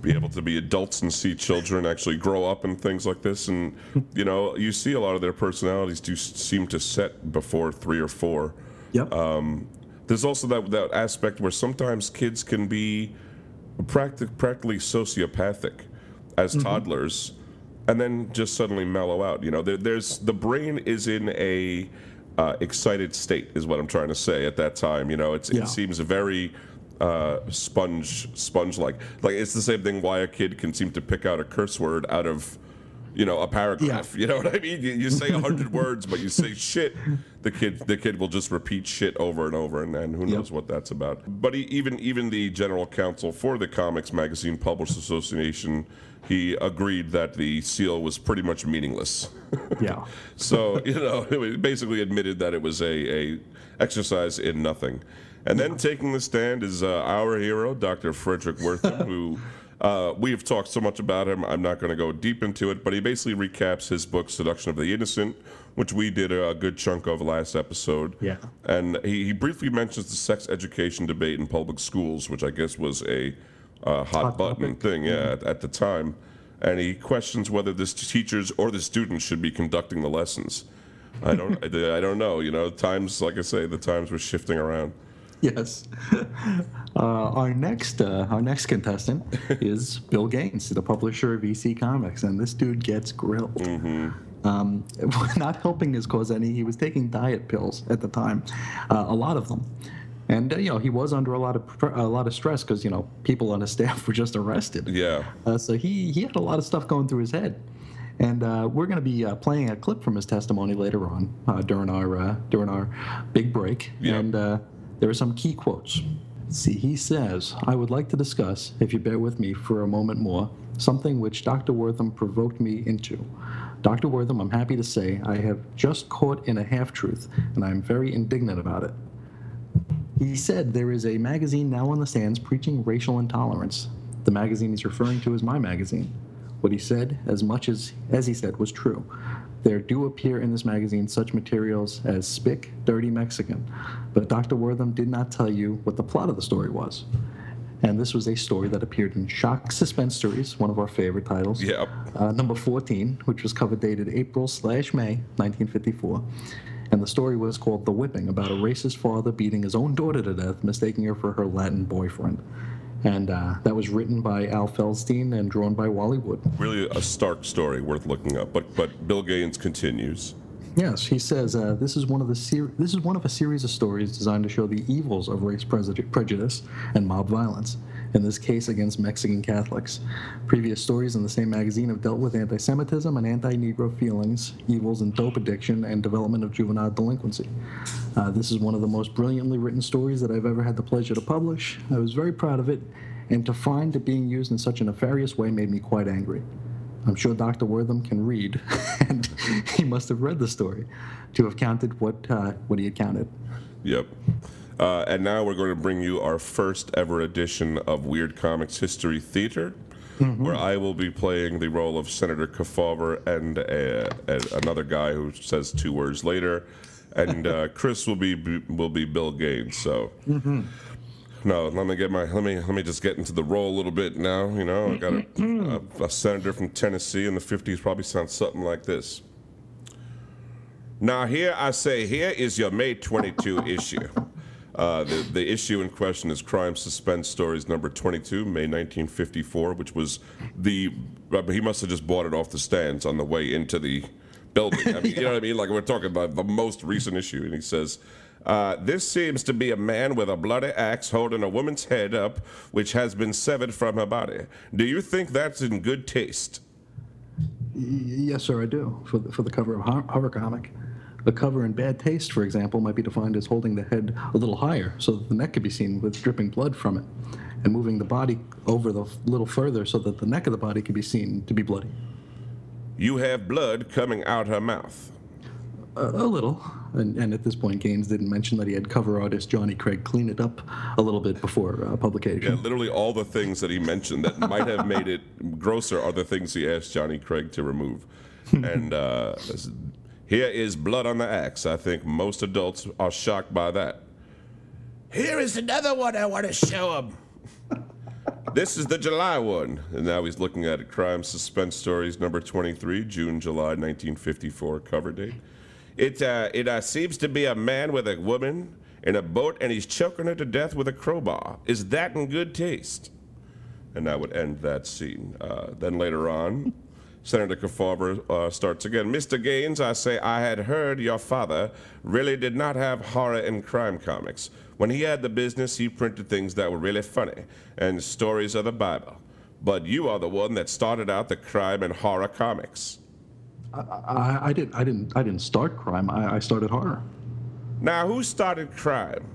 be able to be adults and see children actually grow up and things like this, and you know, you see a lot of their personalities do seem to set before three or four. Yep. There's also that that aspect where sometimes kids can be practic- practically sociopathic as toddlers, and then just suddenly mellow out. You know, there, there's the brain is in a uh, excited state, is what I'm trying to say at that time. You know, it's, Yeah. it seems very uh, sponge sponge like like it's the same thing why a kid can seem to pick out a curse word out of you know a paragraph Yeah. you know what i mean you, you say a hundred words but you say shit the kid the kid will just repeat shit over and over and, and who knows what that's about but he, even even the general counsel for the comics magazine publishers association he agreed that the seal was pretty much meaningless Yeah. so you know, basically admitted that it was a, a exercise in nothing. And then taking the stand is uh, our hero, Dr. Frederick Wertham, who uh, we have talked so much about him. I'm not going to go deep into it, but he basically recaps his book, Seduction of the Innocent, which we did a, good chunk of last episode. Yeah. And he, he briefly mentions the sex education debate in public schools, which I guess was a uh, hot, Hot button topic. thing, yeah, at, at the time. And he questions whether the teachers or the students should be conducting the lessons. I don't, I don't know. You know, times, like I say, the times were shifting around. Yes. Uh, our next uh, our next contestant is Bill Gaines, the publisher of EC Comics, and this dude gets grilled. Um, not helping his cause any. He was taking diet pills at the time, uh, a lot of them, and uh, you know he was under a lot of pr- a lot of stress because you know people on his staff were just arrested. Yeah. Uh, so he he had a lot of stuff going through his head, and uh, we're going to be uh, playing a clip from his testimony later on uh, during our uh, during our big break, Yeah. and uh, there are some key quotes. See, he says, "I would like to discuss, if you bear with me for a moment more, something which Dr. Wertham provoked me into." Dr. Wertham, I'm happy to say I have just caught in a half truth, and I'm very indignant about it. He said there is a magazine now on the stands preaching racial intolerance. The magazine he's referring to is my magazine. What he said, as much as, as he said, was true. There do appear in this magazine such materials as Spick, Dirty Mexican, but Dr. Wertham did not tell you what the plot of the story was. And this was a story that appeared in Shock Suspense Stories, one of our favorite titles. Yep. Uh, number 14, which was cover dated April slash May 1954. And the story was called The Whipping, about a racist father beating his own daughter to death, mistaking her for her Latin boyfriend. And uh, that was written by Al Feldstein and drawn by Wally Wood. Really a stark story worth looking up. But but Bill Gaines continues. Yes, he says uh, this is one of the ser- this is one of a series of stories designed to show the evils of race preju- prejudice and mob violence. In this case, against Mexican Catholics. Previous stories in the same magazine have dealt with anti-Semitism and anti-Negro feelings, evils in dope addiction, and development of juvenile delinquency. Uh, this is one of the most brilliantly written stories that I've ever had the pleasure to publish. I was very proud of it, and to find it being used in such a nefarious way made me quite angry. I'm sure Dr. Wertham can read, and he must have read the story to have counted what uh, what he had counted. Yep. Uh, and now we're going to bring you our first ever edition of Weird Comics History Theater, where I will be playing the role of Senator Kefauver and uh, and another guy who says two words later, and uh, Chris will be will be Bill Gaines. So. No, let me get my let me let me just get into the role a little bit now. You know, I got a, a, a senator from Tennessee in the '50s. Probably sounds something like this. Now here I say, here is your May 22 issue. Uh, the, the issue in question is Crime Suspense Stories number 22, May 1954, which was the. He must have just bought it off the stands on the way into the building. I mean, You know what I mean? Like we're talking about the most recent issue. And he says, uh, This seems to be a man with a bloody axe holding a woman's head up, which has been severed from her body. Do you think that's in good taste? Yes, sir, I do. For the, for the cover of horror comic, the cover in Bad Taste, for example, might be defined as holding the head a little higher so that the neck could be seen with dripping blood from it, and moving the body over the little further so that the neck of the body could be seen to be bloody. You have blood coming out her mouth. A, a little. And, and at this point, Gaines didn't mention that he had cover artist Johnny Craig clean it up a little bit before uh, Yeah, publication. literally all the things that he mentioned that might have made it grosser are the things he asked Johnny Craig to remove. and uh, here is blood on the axe. I think most adults are shocked by that. Here is another one I want to show him. this is the July one. And now he's looking at it. Crime Suspense Stories number 23, June, July 1954 cover date. It, uh, it uh, seems to be a man with a woman in a boat and he's choking her to death with a crowbar. Is that in good taste? And that would end that scene. Uh, then later on, Senator Kefauver uh, starts again. Mr. Gaines, I say I had heard your father really did not have horror and crime comics. When he had the business, he printed things that were really funny and stories of the Bible. But you are the one that started out the crime and horror comics. I, I, I didn't. I didn't. I didn't start crime. I, I started horror. Now, who started crime?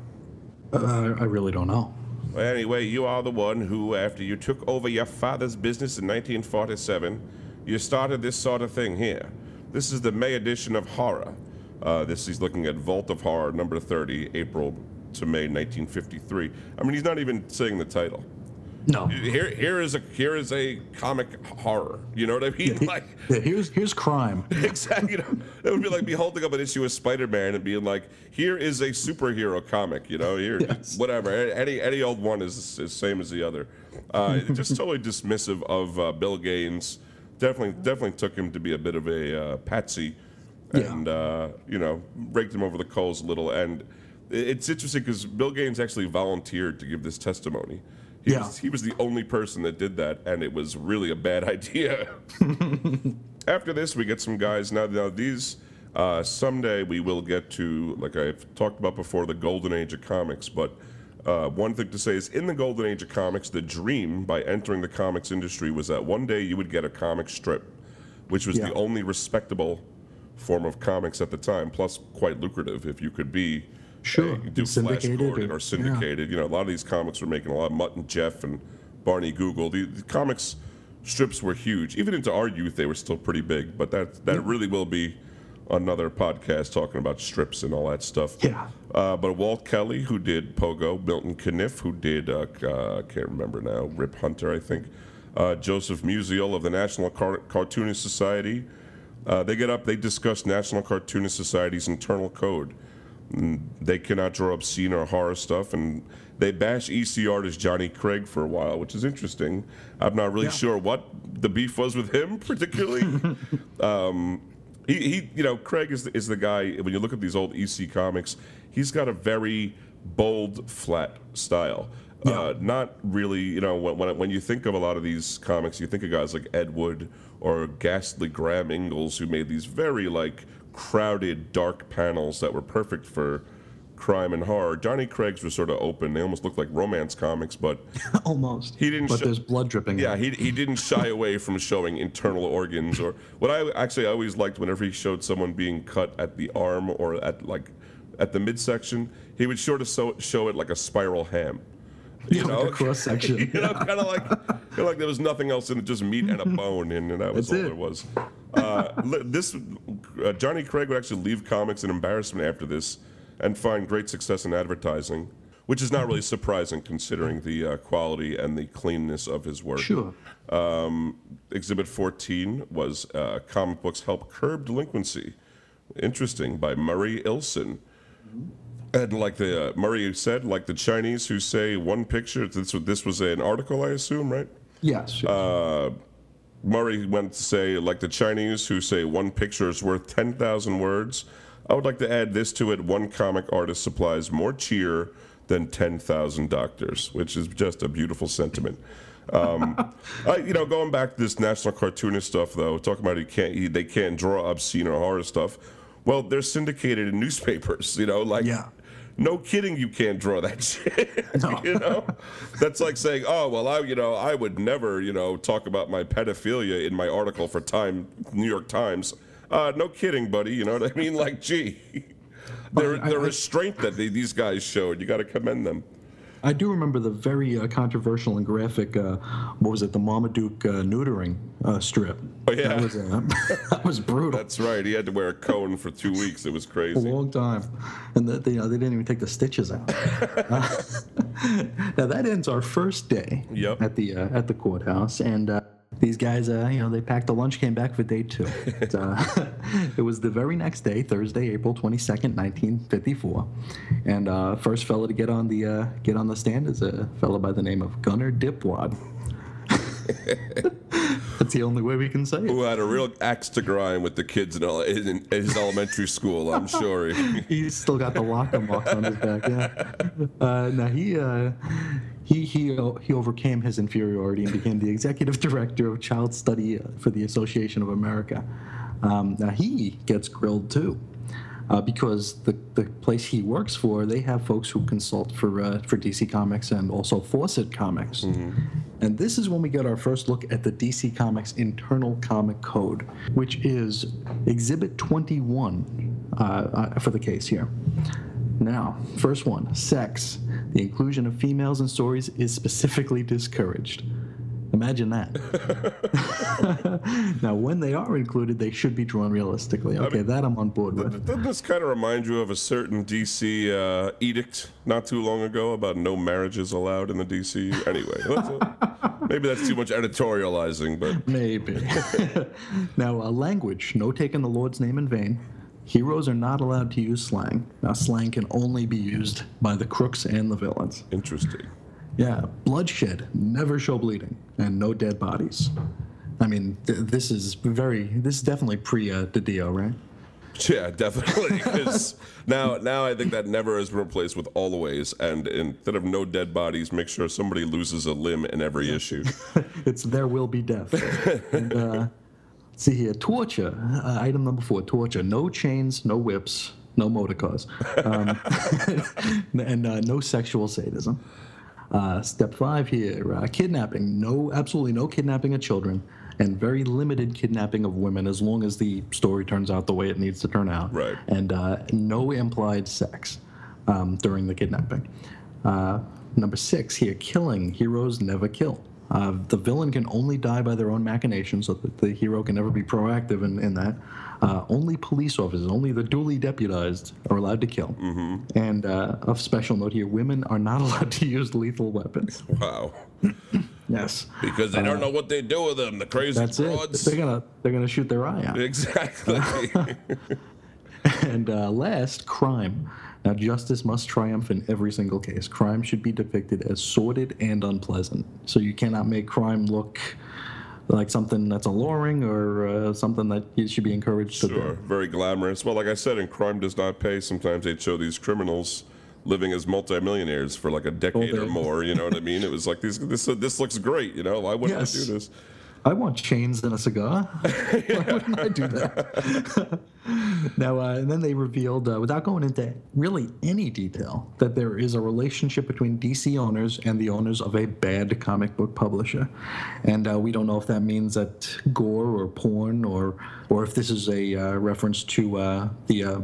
Uh, I really don't know. Well, anyway, you are the one who, after you took over your father's business in 1947, you started this sort of thing here. This is the May edition of Horror. Uh, this is looking at Vault of Horror, number 30, April to May 1953. I mean, he's not even saying the title. No. Here, here is a here is a comic horror. You know what I mean? Yeah, Like, yeah, here's here's crime. exactly. You know, that would be like me holding up an issue of Spider-Man and being like, "Here is a superhero comic." You know, here, Yes. whatever. Any any old one is is same as the other. Uh, just totally dismissive of uh, Bill Gaines. Definitely, definitely took him to be a bit of a uh, patsy, Yeah. and uh, you know, raked him over the coals a little. And it's interesting because Bill Gaines actually volunteered to give this testimony. He, Yeah. was, he was the only person that did that, and it was really a bad idea. After this, we get some guys. Now, now these uh, someday we will get to, like I've talked about before, the golden age of comics. But uh, one thing to say is, in the golden age of comics, the dream by entering the comics industry was that one day you would get a comic strip, which was Yeah. the only respectable form of comics at the time, plus quite lucrative if you could be. Sure. uh, do Flash Syndicated Gordon or- or syndicated. You know, a lot of these comics were making a lot. Of mutt and Jeff and Barney Google. The, the comics strips were huge. Even into our youth, they were still pretty big. But that that really will be another podcast talking about strips and all that stuff. Yeah. Uh, but Walt Kelly, who did Pogo, Milton Caniff, who did uh, uh, I can't remember now, Rip Hunter, I think, uh, Joseph Musial of the National Car- Cartoonist Society. Uh, they get up, they discuss National Cartoonist Society's internal code. Mm, They cannot draw obscene or horror stuff, and they bash EC artist Johnny Craig for a while, which is interesting. I'm not really Yeah. sure what the beef was with him particularly. um, he, he, you know, Craig is the, is the guy. When you look at these old EC comics, he's got a very bold, flat style. Uh, not really, you know, when, when when you think of a lot of these comics, you think of guys like Ed Wood or ghastly Graham Ingels, who made these very like crowded, dark panels that were perfect for crime and horror. Johnny Craig's was sort of open; they almost looked like romance comics, but Almost. He didn't But show- there's blood dripping. yeah, he, he didn't shy away from showing internal organs or what I actually I always liked whenever he showed someone being cut at the arm or at like at the midsection, he would sort of show, show it like a spiral ham. You Yeah, know, a cross section. you know, kind of like kind of like there was nothing else in it, just meat and a bone, and, that was That's all it. there was. Uh, this uh, Johnny Craig would actually leave comics in embarrassment after this, and find great success in advertising, which is not really surprising considering the uh, quality and the cleanness of his work. Sure. Um, Exhibit 14 was uh, Comic Books Help Curb Delinquency. Interesting, by Murray Ilson. And like the uh, Murray said, like the Chinese who say one picture. This was- this was an article, I assume, right? Yes. Uh, Murray went to say, like the Chinese who say one picture is worth 10,000 words. I would like to add this to it one comic artist supplies more cheer than 10,000 doctors, which is just a beautiful sentiment. Um, I, you know, going back to this national cartoonist stuff, though, talking about he can't, he, they can't draw obscene or horror stuff. Well, they're syndicated in newspapers, you know, like Yeah. no kidding, you can't draw that shit. No. you know, that's like saying, "Oh, well, I, you know, I would never, you know, talk about my pedophilia in my article for Time, New York Times." Uh, no kidding, buddy. You know what I mean? Like, gee, the, the restraint that they, these guys showed, you got to commend them. I do remember the very uh, controversial and graphic, uh, what was it, the Marmaduke uh, neutering uh, strip. Oh, yeah. That was, uh, that was brutal. That's right. He had to wear a cone for two weeks. It was crazy. a long time, and that they, you know, they didn't even take the stitches out. Now that ends our first day Yep. at the uh, at the courthouse, and uh, these guys, uh, you know, they packed a lunch, came back for day two. It, uh, it was the very next day, Thursday, April twenty second, nineteen fifty four, and uh, first fella to get on the uh, get on the stand is a fellow by the name of Gunnar Dipwad. That's the only way we can say it. Who had a real axe to grind with the kids in, ele- in, in his elementary school? I'm sure. He, He's still got the locker marks on his back. Yeah. Uh, now he uh, he, he, he overcame his inferiority and became the executive director of child study uh, for the Association of America. Um, now he gets grilled too. Uh, because the, the place he works for, they have folks who consult for uh, for DC Comics and also Fawcett Comics. Mm-hmm. And this is when we get our first look at the DC Comics internal comic code, which is Exhibit 21 uh, uh, for the case here. Now, first one sex. The inclusion of females in stories is specifically discouraged. Imagine that. now, when they are included, they should be drawn realistically. Okay, I mean, that I'm on board with. Doesn't this kind of remind you of a certain DC uh, edict not too long ago about no marriages allowed in the DC? Anyway, maybe that's too much editorializing, but. Maybe. now, uh, language no taking the Lord's name in vain. Heroes are not allowed to use slang. Now, slang can only be used by the crooks and the villains. Interesting. Yeah, bloodshed, never show bleeding, and no dead bodies. I mean, th- this is very, this is definitely pre uh, Dio, right? Yeah, definitely. Because now, now I think that never has been replaced with always, and instead of no dead bodies, make sure somebody loses a limb in every issue. it's there will be death. and, uh, See here, torture. Uh, item number four, torture. No chains, no whips, no motor cars, um, and uh, no sexual sadism. Uh, step five here, uh, kidnapping. No, absolutely no kidnapping of children, and very limited kidnapping of women, as long as the story turns out the way it needs to turn out. Right. And uh, no implied sex um, during the kidnapping. Uh, number six here, killing. Heroes never kill. Uh, the villain can only die by their own machinations, so that the hero can never be proactive in, in that. Uh, only police officers, only the duly deputized, are allowed to kill. Mm-hmm. And uh, of special note here, women are not allowed to use lethal weapons. Wow. yes. Because they don't know what they do with them. The crazy that's broads. It. They're gonna they're gonna shoot their eye out. Exactly. and uh, last, crime. Now, justice must triumph in every single case. Crime should be depicted as sordid and unpleasant. So you cannot make crime look like something that's alluring or uh, something that you should be encouraged sure. to do. Very glamorous. Well, like I said, in Crime Does Not Pay, sometimes they'd show these criminals living as multimillionaires for like a decade or more. You know what I mean? It was like this. This this looks great. You know, why wouldn't yes. I do this? I want chains and a cigar. Why wouldn't I do that? now, uh, and then they revealed, uh, without going into really any detail, that there is a relationship between DC owners and the owners of a bad comic book publisher. And uh, we don't know if that means that gore or porn or or if this is a uh, reference to uh, the uh,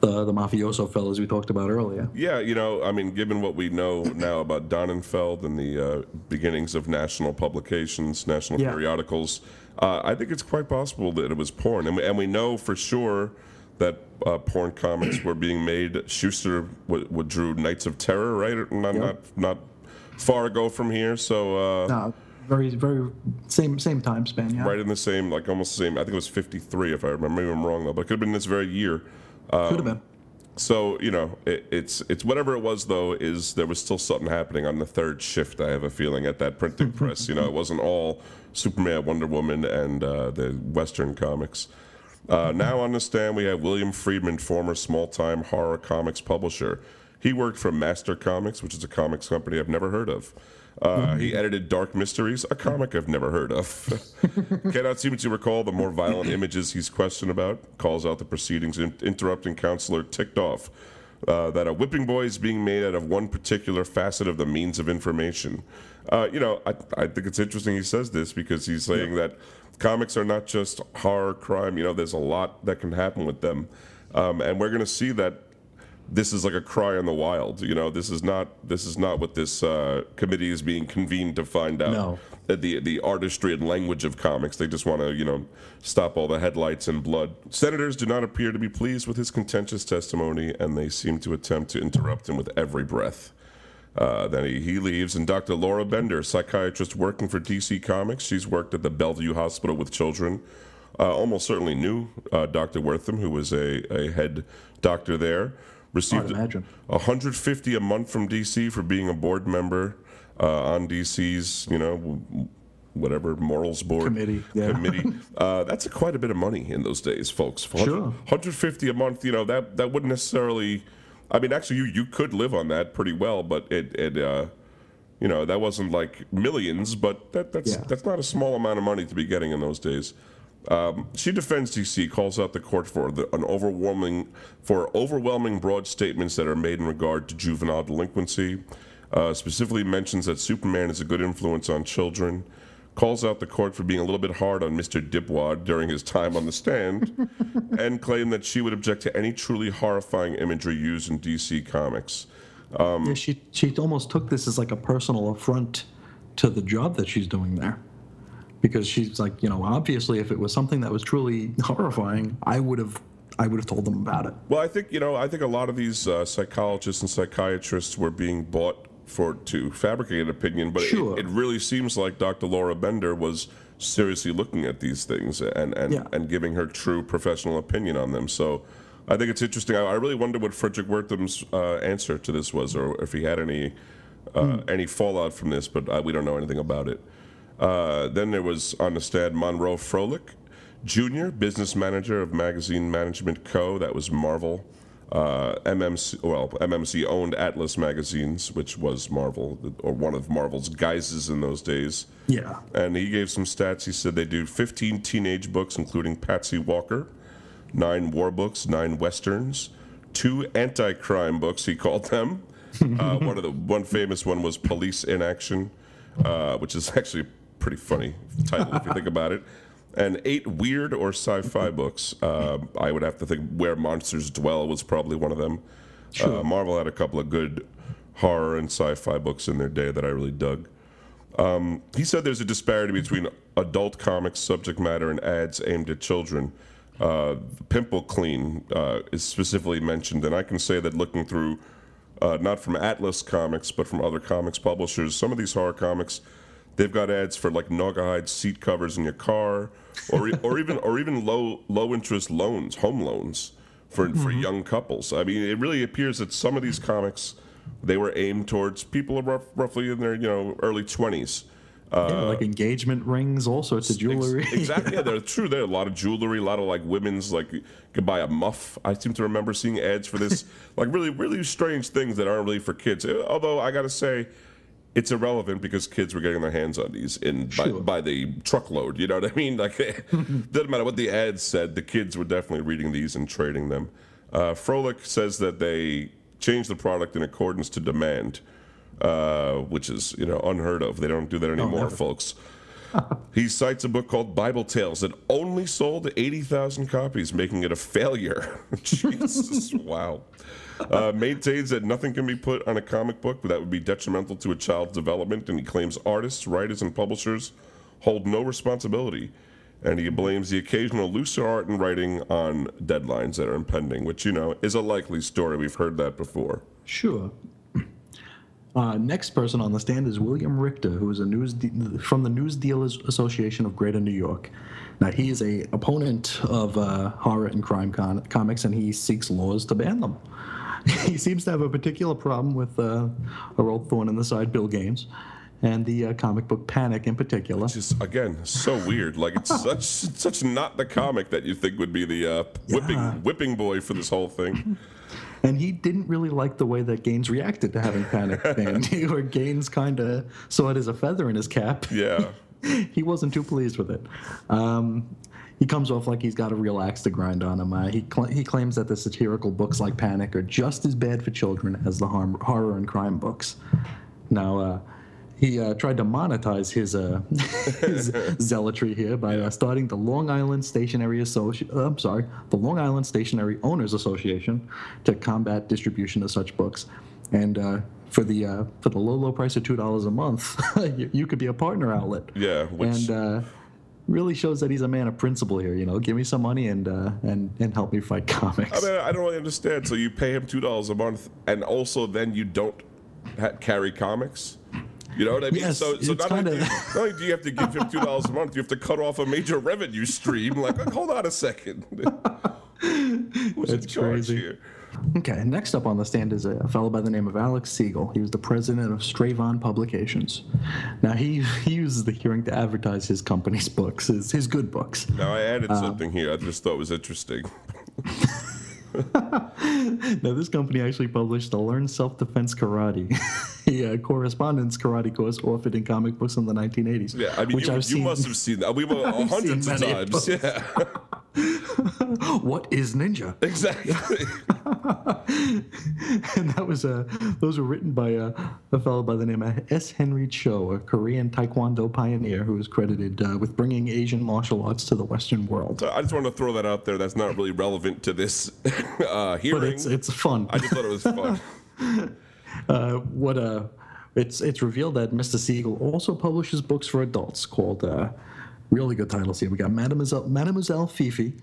the, the mafioso fellows we talked about earlier. Yeah, you know, I mean, given what we know now about Donenfeld and the uh, beginnings of national publications, national yeah. periodicals, uh, I think it's quite possible that it was porn. And we, and we know for sure that uh, porn comics were being made. Shuster w- w- drew Knights of Terror, right? Not, yep. not, not far ago from here. So. Uh, no very very same same time span yeah right in the same like almost the same i think it was 53 if i remember maybe i'm wrong though but it could have been this very year um, Could have been. So you know, it, it's it's whatever it was though. Is there was still something happening on the third shift? I have a feeling at that printing press. You know, it wasn't all Superman, Wonder Woman, and uh, the Western comics. Uh, now on the stand we have William Friedman, former small-time horror comics publisher. He worked for Master Comics, which is a comics company I've never heard of. Uh, he edited Dark Mysteries, a comic I've never heard of. Cannot seem to recall the more violent images he's questioned about. Calls out the proceedings, in- interrupting counselor ticked off. Uh, that a whipping boy is being made out of one particular facet of the means of information. Uh, you know, I, I, think it's interesting he says this because he's saying yeah. that comics are not just horror, crime. You know, there's a lot that can happen with them. Um, and we're going to see that this is like a cry in the wild. You know, this is not this is not what this uh, committee is being convened to find out. No. The the artistry and language of comics. They just want to you know stop all the headlights and blood. Senators do not appear to be pleased with his contentious testimony, and they seem to attempt to interrupt him with every breath. Uh, then he, he leaves, and Dr. Laura Bender, psychiatrist working for DC Comics, she's worked at the Bellevue Hospital with children. Uh, almost certainly knew uh, Dr. Wertham, who was a, a head doctor there received 150 a month from DC for being a board member uh, on DC's, you know, whatever morals board committee. Yeah. Committee. Uh, that's a, quite a bit of money in those days, folks. 100, sure. 150 a month. You know that that wouldn't necessarily. I mean, actually, you you could live on that pretty well, but it it. Uh, You know, that wasn't like millions, but that, that's Yeah. that's not a small amount of money to be getting in those days. Um, she defends DC, calls out the court for the, an overwhelming for overwhelming broad statements that are made in regard to juvenile delinquency. Uh, specifically mentions that Superman is a good influence on children. Calls out the court for being a little bit hard on Mr. Dipwad during his time on the stand, and claimed that she would object to any truly horrifying imagery used in DC Comics. Um, yeah, she she almost took this as like a personal affront to the job that she's doing there, because she's like, you know, obviously, if it was something that was truly horrifying, I would have I would have told them about it. Well, I think you know, I think a lot of these uh, psychologists and psychiatrists were being bought for to fabricate an opinion, but Sure. it, it really seems like Dr. Laura Bender was seriously looking at these things and and, Yeah. and giving her true professional opinion on them. So. I think it's interesting. I, I really wonder what Frederick Wertham's uh, answer to this was, or if he had any uh, any fallout from this. But uh, we don't know anything about it. Uh, then there was on the stand Monroe Froelich, Jr., business manager of Magazine Management Co. That was Marvel. Uh, MMC, well, MMC owned Atlas Magazines, which was Marvel, or one of Marvel's guises in those days. Yeah. And he gave some stats. He said they do 15 teenage books, including Patsy Walker, nine war books, nine westerns, two anti-crime books. He called them. uh, one of the one famous one was Police in Action, uh, which is actually pretty funny title if you think about it. And eight weird or sci-fi books. Uh, I would have to think Where Monsters Dwell was probably one of them. Uh, Marvel had a couple of good horror and sci-fi books in their day that I really dug. Um, he said there's a disparity between adult comics subject matter and ads aimed at children. Uh, Pimple Clean uh, is specifically mentioned, and I can say that looking through, uh, not from Atlas Comics, but from other comics publishers, some of these horror comics, they've got ads for like Naugahyde seat covers in your car, or or even or even low low interest loans, home loans for for young couples. I mean, it really appears that some of these comics they were aimed towards people rough, roughly in their you know early twenties. yeah, like engagement rings, all sorts of jewelry. Ex- exactly. Yeah, they're true. There are a lot of jewelry, a lot of like women's like you could buy a muff. I seem to remember seeing ads for this, like really, really strange things that aren't really for kids. Uh, Although I got to say, it's irrelevant because kids were getting their hands on these in by, Sure. by the truckload. You know what I mean? Like, doesn't matter what the ads said. The kids were definitely reading these and trading them. Uh, Froelich says that they changed the product in accordance to demand, uh, which is you know unheard of. They don't do that anymore, never. folks. He cites a book called Bible Tales that only sold 80,000 copies, making it a failure. Jesus, wow. Uh, maintains that nothing can be put on a comic book that would be detrimental to a child's development, and he claims artists, writers, and publishers hold no responsibility. And he blames the occasional looser art and writing on deadlines that are impending, which, you know, is a likely story. We've heard that before. Sure. Uh, next person on the stand is William Richter, who is a news de- from the News Dealers Association of Greater New York. Now, he is a opponent of uh, horror and crime con- comics, and he seeks laws to ban them. he seems to have a particular problem with uh, our old thorn in the side, Bill Gaines, and the uh, comic book Panic in particular. Which is again, so weird. Like it's such such not the comic that you think would be the uh, whipping Yeah. whipping boy for this whole thing. And he didn't really like the way that Gaines reacted to having Panic banned, where Gaines kind of saw it as a feather in his cap. Yeah. he wasn't too pleased with it. Um, he comes off like he's got a real axe to grind on him. Uh, he cl- he claims that the satirical books like Panic are just as bad for children as the harm- horror and crime books. Now, uh, he uh, tried to monetize his uh, his zealotry here by uh, starting the Long Island Stationery Associ- uh, I'm sorry, the Long Island Stationery Owners Association to combat distribution of such books. And uh, for the uh, for the low low price of two dollars a month, you, you could be a partner outlet Yeah, which and uh, really shows that he's a man of principle here. You know, give me some money and uh, and and help me fight comics. I mean, I don't really understand. So you pay him two dollars a month, and also then you don't ha- carry comics. You know what I mean? Yes, so, so not, do kinda- you, not only do you have to give him two dollars a month, you have to cut off a major revenue stream. Like, hold on a second. Who's in That's charge crazy. here? Okay, next up on the stand is a fellow by the name of Alex Siegel. He was the president of Stravon Publications. Now he, he uses the hearing to advertise his company's books, his his good books. Now I added Uh, something here. I just thought was interesting. Now this company actually published the Learn Self Defense Karate. a uh, correspondence karate course offered in comic books in the 1980s. Yeah, I mean, which you, I've you seen. must have seen that. We were hundreds of times. Yeah, what is ninja? exactly. and that was uh, those were written by uh, a fellow by the name of S. Henry Cho, a Korean Taekwondo pioneer who is credited uh, with bringing Asian martial arts to the Western world. I just want to throw that out there. That's not really relevant to this uh, hearing. But it's it's fun. I just thought it was fun. Uh, what uh, it's it's revealed that Mr. Siegel also publishes books for adults called uh, really good titles here. We got Mademoiselle Mademoiselle Fifi.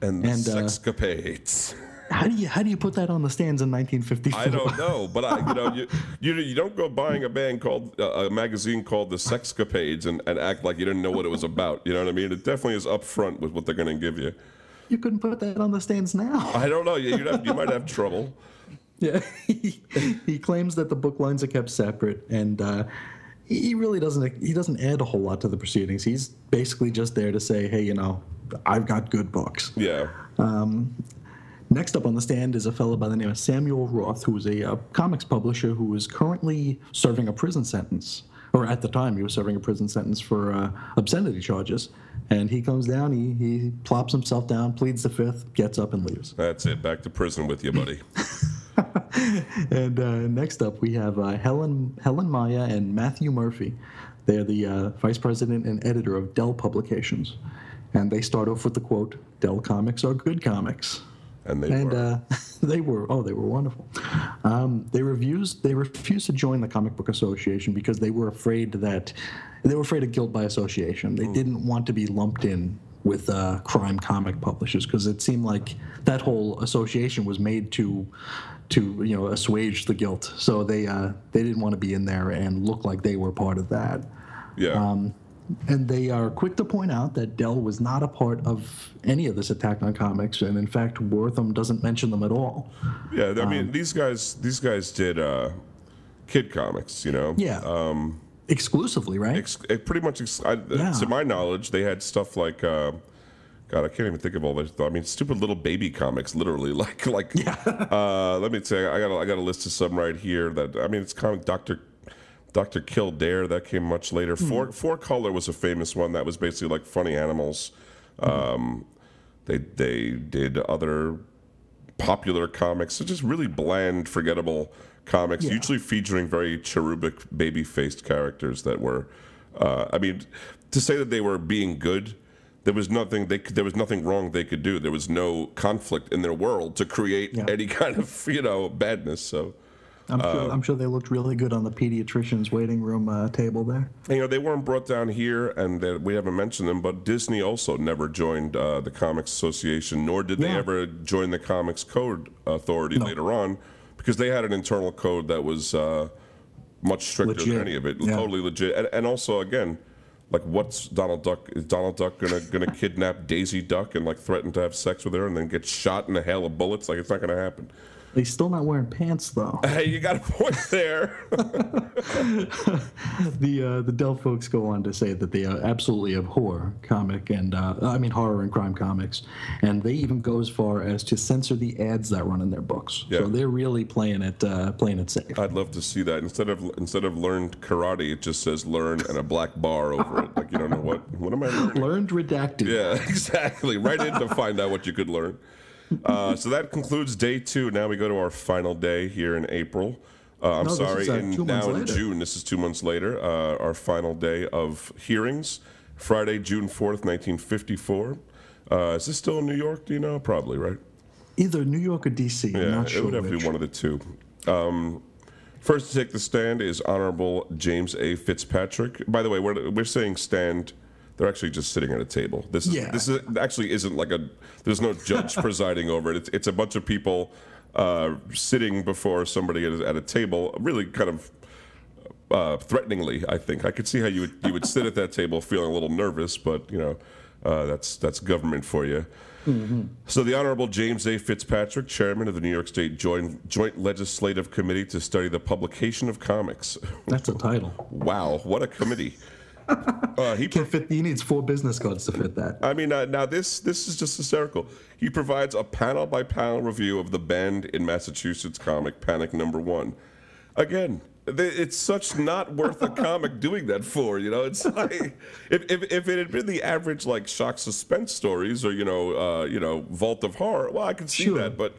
And And, uh, sexcapades. How do you how do you put that on the stands in 1954? I don't know, but I, you know, you, you you don't go buying a band called uh, a magazine called the Sexcapades and, and act like you didn't know what it was about. You know what I mean? It definitely is upfront with what they're going to give you. You couldn't put that on the stands now. I don't know. You you might have trouble. Yeah, he, he claims that the book lines are kept separate, and uh, he really doesn't. He doesn't add a whole lot to the proceedings. He's basically just there to say, "Hey, you know, I've got good books." Yeah. Next up on the stand is a fellow by the name of Samuel Roth, who is a uh, comics publisher who is currently serving a prison sentence, or at the time he was serving a prison sentence for uh, obscenity charges. And he comes down, he, he plops himself down, pleads the fifth, gets up, and leaves. That's it. Back to prison with you, buddy. And uh, next up, we have uh, Helen Helen Meyer and Matthew Murphy. They're the uh, vice president and editor of Dell Publications, and they start off with the quote: "Dell comics are good comics." And they and were. uh, they were oh they were wonderful. Um, they refused they refused to join the Comic Book Association because they were afraid that they were afraid of guilt by association. They didn't want to be lumped in with uh, crime comic publishers because it seemed like that whole association was made to to you know assuage the guilt. So they uh, they didn't want to be in there and look like they were part of that. yeah. Um, and they are quick to point out that Dell was not a part of any of this attack on comics, and in fact, Wertham doesn't mention them at all. yeah. I um, mean, these guys. These guys did uh, kid comics. You know. Yeah. Um, Exclusively, right? ex- pretty much. Ex- I, Yeah. To my knowledge, they had stuff like. Uh, God, I can't even think of all this. I mean, stupid little baby comics, literally. Like, like. Uh, let me say, I got, a, I got a list of some right here. That I mean, it's comic Doctor, Doctor Kildare. That came much later. Four, Four Color was a famous one. That was basically like funny animals. Um, they, they did other popular comics, so just really bland, forgettable comics, Yeah. usually featuring very cherubic, baby-faced characters that were. Uh, I mean, to say that they were being good, there was nothing they could, there was nothing wrong they could do. There was no conflict in their world to create Yeah. any kind of you know badness. So. I'm uh, sure, I'm sure they looked really good on the pediatrician's waiting room uh, table there. You know, they weren't brought down here, and uh, we haven't mentioned them, but Disney also never joined uh, the Comics Association, nor did they ever join the Comics Code Authority later on, because they had an internal code that was uh, much stricter than any of it, Yeah. totally legit. And, and also, again, like, what's Donald Duck? Is Donald Duck gonna gonna kidnap Daisy Duck and like threaten to have sex with her, and then get shot in a hail of bullets? Like, it's not gonna happen. He's still not wearing pants though. Hey, you got a point there. the uh, the Dell folks go on to say that they uh, absolutely abhor comic and uh, I mean horror and crime comics, and they even go as far as to censor the ads that run in their books. Yeah. So they're really playing it uh, playing it safe. I'd love to see that. Instead of instead of learned karate, it just says learn and a black bar over it. Like you don't know what what am I learning? Learned redacted. Yeah, exactly. Right in to find out what you could learn. Uh, so that concludes day two. Now we go to our final day here in April. Uh, I'm No, sorry, is, uh, in, now in. June. This is two months later. Uh, our final day of hearings, Friday, June fourth, 1954. Uh, is this still in New York? Do you know? Probably, right? Either New York or D.C. I'm Yeah, not it would have to be one of the two. Um, first to take the stand is Honorable James A. Fitzpatrick. By the way, we're, we're saying stand. They're actually just sitting at a table. This is Yeah. this is actually isn't like a. There's no judge presiding over it. It's it's a bunch of people uh, sitting before somebody at a, at a table, really kind of uh, threateningly. I think I could see how you would you would sit at that table feeling a little nervous, but you know uh, that's that's government for you. So the Honorable James A. Fitzpatrick, Chairman of the New York State Joint, Joint Legislative Committee to study the publication of comics. That's a title. wow, what a committee! Uh, he Can fit, he needs four business cards to fit that. I mean, uh, now this this is just hysterical. He provides a panel by panel review of the banned in Massachusetts comic Panic Number One. Again, it's such not worth a comic doing that for. You know, it's like if, if, if it had been the average like shock suspense stories or you know uh, you know Vault of Horror, well, I could see Sure. that, but.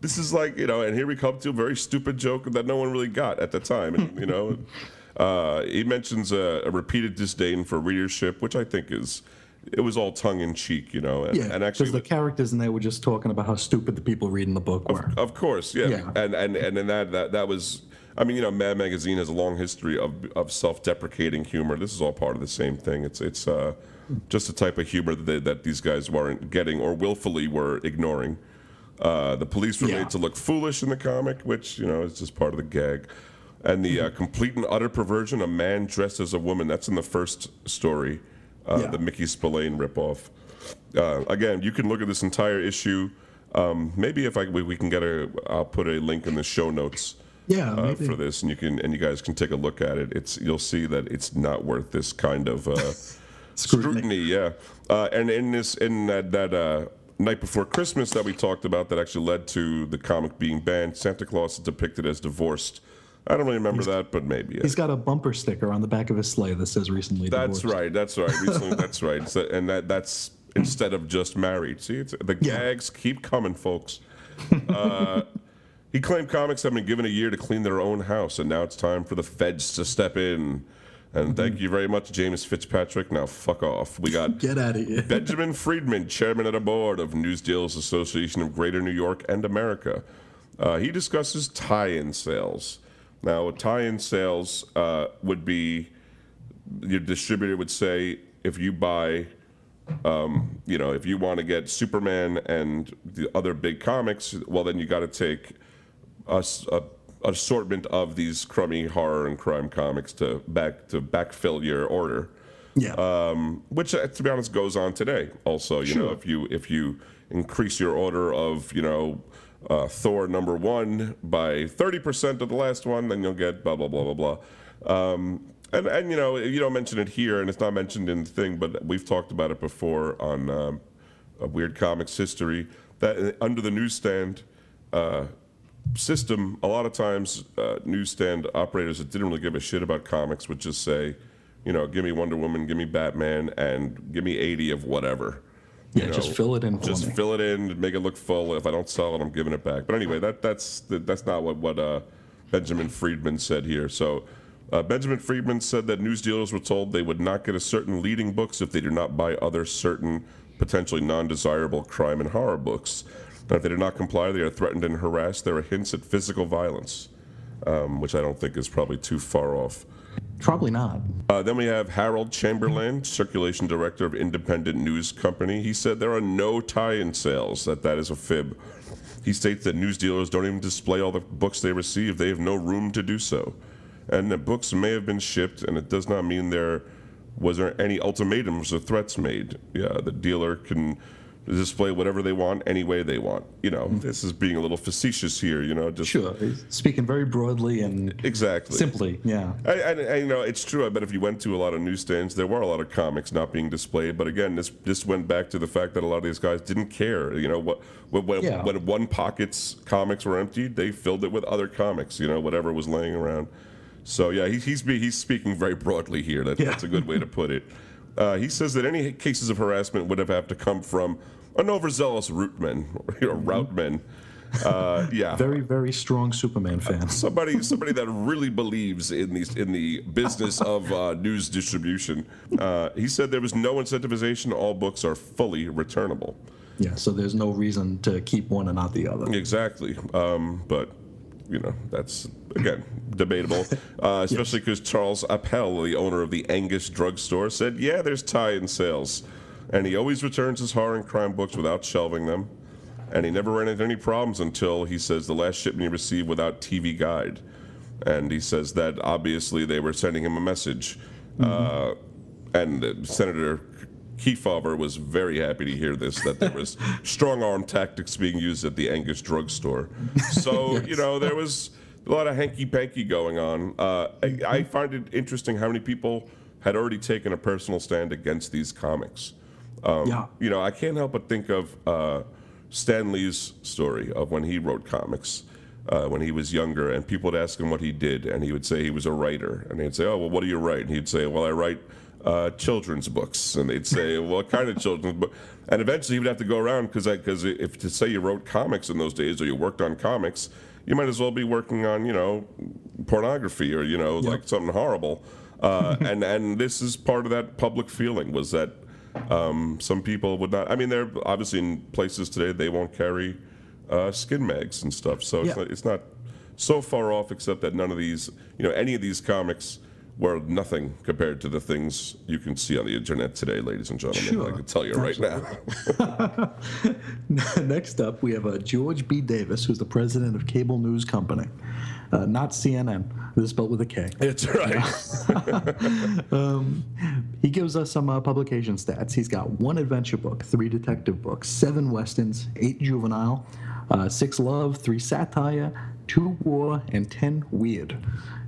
This is like you know, and here we come to a very stupid joke that no one really got at the time. And, you know, uh, he mentions a, a repeated disdain for readership, which I think is it was all tongue in cheek, you know. And, Yeah, and because actually, the characters in there were just talking about how stupid the people reading the book were. Of course, yeah. Yeah. And and and in that that that was I mean, you know, Mad Magazine has a long history of of self-deprecating humor. This is all part of the same thing. It's it's uh, just a type of humor that they, that these guys weren't getting or willfully were ignoring. Uh, the police were Yeah. made to look foolish in the comic, which you know is just part of the gag. And the uh, complete and utter perversion, a man dressed as a woman. That's in the first story, uh, Yeah. the Mickey Spillane ripoff. Uh, again, you can look at this entire issue. Um, maybe if I we, we can get a, I'll put a link in the show notes Yeah, uh, maybe. for this, and you can and you guys can take a look at it. It's you'll see that it's not worth this kind of uh, Scrutiny. scrutiny. Yeah, uh, and in this in that that uh, night before Christmas that we talked about that actually led to the comic being banned. Santa Claus is depicted as divorced. I don't really remember that, but maybe. He's got a bumper sticker on the back of his sleigh that says recently That's divorced. right. That's right. Recently, that's right. So, and that that's instead of just married. See, it's, the Yeah. gags keep coming, folks. Uh, he claimed comics have been given a year to clean their own house, and now it's time for the feds to step in. And thank you very much, James Fitzpatrick. Now fuck off. We got Get out of here. Benjamin Friedman, chairman of the board of Newsdealers Association of Greater New York and America. Uh, he discusses tie-in sales. Now, a tie-in sales uh, would be your distributor would say if you buy, um, you know, if you want to get Superman and the other big comics, well, then you got to take a, a- assortment of these crummy horror and crime comics to back to backfill your order Yeah. um, which uh, to be honest goes on today also you know if you if you increase your order of you know uh, thor number one by 30% of the last one then you'll get blah blah blah blah blah um, and and you know you don't mention it here and it's not mentioned in the thing but we've talked about it before on um, weird comics history that uh, under the newsstand uh, system, a lot of times uh, newsstand operators that didn't really give a shit about comics would just say, you know, give me Wonder Woman, give me Batman, and give me 80 of whatever. Yeah, just fill it in for Just me. fill it in, make it look full. If I don't sell it, I'm giving it back. But anyway, that that's that's not what what uh, Benjamin Friedman said here. So. Uh, Benjamin Friedman said that news dealers were told they would not get a certain leading books if they did not buy other certain potentially non-desirable crime and horror books. And if they did not comply, they are threatened and harassed. There are hints at physical violence, um, which I don't think is probably too far off. Probably not. Uh, then we have Harold Chamberlain, circulation director of Independent News Company. He said there are no tie-in sales. That that is a fib. He states that news dealers don't even display all the books they receive. They have no room to do so, and the books may have been shipped, and it does not mean there was there any ultimatums or threats made. Yeah, the dealer can display whatever they want any way they want. You know, mm-hmm. this is being a little facetious here. You know, just Sure. Speaking very broadly and exactly simply. Yeah. I, you know, it's true. I bet if you went to a lot of newsstands, there were a lot of comics not being displayed. But again, this this went back to the fact that a lot of these guys didn't care. You know, what when when, Yeah. when one pocket's comics were emptied, they filled it with other comics. You know, whatever was laying around. So yeah, he, he's he's speaking very broadly here. That, Yeah. That's a good way to put it. Uh, he says that any cases of harassment would have have to come from an overzealous routeman or know, routeman. Uh, yeah, Very, very strong Superman fan. somebody somebody that really believes in these in the business of uh, news distribution. Uh, he said there was no incentivization. All books are fully returnable. Yeah, so there's no reason to keep one and not the other. Exactly, um, but you know that's again debatable, uh, especially because Charles Appel, the owner of the Angus drugstore, said, "Yeah, there's tie-in sales, and he always returns his horror and crime books without shelving them." And he never ran into any problems until he says the last shipment he received without TV guide. And he says that obviously they were sending him a message. Uh, and uh, Senator Kefauver was very happy to hear this that there was strong arm tactics being used at the Angus drugstore. So, you know, there was a lot of hanky panky going on. Uh, I, I find it interesting how many people had already taken a personal stand against these comics. Um, Yeah. You know, I can't help but think of uh, Stan Lee's story of when he wrote comics. uh, when he was younger, and people would ask him what he did, and he would say he was a writer, and he'd say, "Oh, well, what do you write?" And he'd say, "Well, I write uh, children's books," and they'd say, well, "What kind of children's book?" And eventually, he would have to go around because because if to say you wrote comics in those days or you worked on comics, you might as well be working on you know pornography or you know yep. like something horrible. Uh, and and this is part of that public feeling was that um, some people would not. I mean, they're obviously in places today they won't carry uh, skin mags and stuff, so yeah. it's, not, it's not so far off. Except that none of these, you know, any of these comics were nothing compared to the things you can see on the internet today, ladies and gentlemen. Sure. I can tell you right now. Next up, we have uh, George B. Davis, who's the president of Kable News Company, uh, not CNN. This is spelled with a K. It's right. um, he gives us some uh, publication stats. He's got one adventure book, three detective books, seven westerns, eight juvenile, uh, six love, three satire, two war, and ten weird.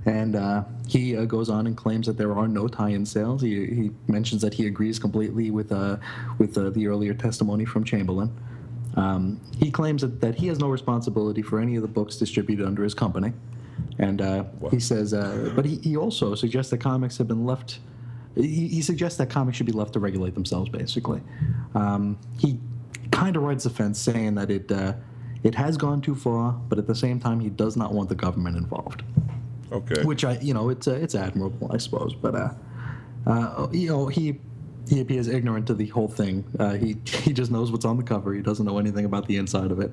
And uh, he uh, goes on and claims that there are no tie-in sales. He, he mentions that he agrees completely with uh, with uh, the earlier testimony from Chamberlain. Um, he claims that, that he has no responsibility for any of the books distributed under his company. And uh, he says, uh, but he, he also suggests that comics have been left. He, he suggests that comics should be left to regulate themselves, basically. Um, he kind of rides the fence, saying that it uh, it has gone too far, but at the same time, he does not want the government involved. Okay. Which I, you know, it's uh, it's admirable, I suppose. But uh, uh, you know, he he appears ignorant to the whole thing. Uh, he he just knows what's on the cover. He doesn't know anything about the inside of it,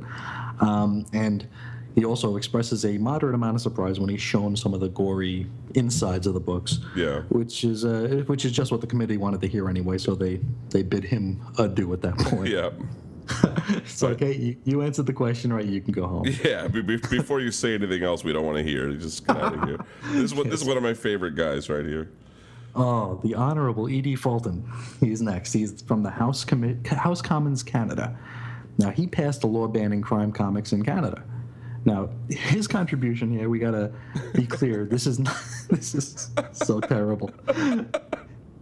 um, and he also expresses a moderate amount of surprise when he's shown some of the gory insides of the books. Yeah. Which is uh, which is just what the committee wanted to hear anyway. So they they bid him adieu at that point. yeah. it's but, okay. You, you, answered the question right. You can go home. Yeah. before you say anything else, we don't want to hear. Just get out of here. This is what, this is one of my favorite guys right here. Oh, the Honorable E.D. Fulton. He's next. He's from the House, Com- House Commons Canada. Now, he passed a law banning crime comics in Canada. Now, his contribution here, we gotta be clear. this is not, this is so terrible.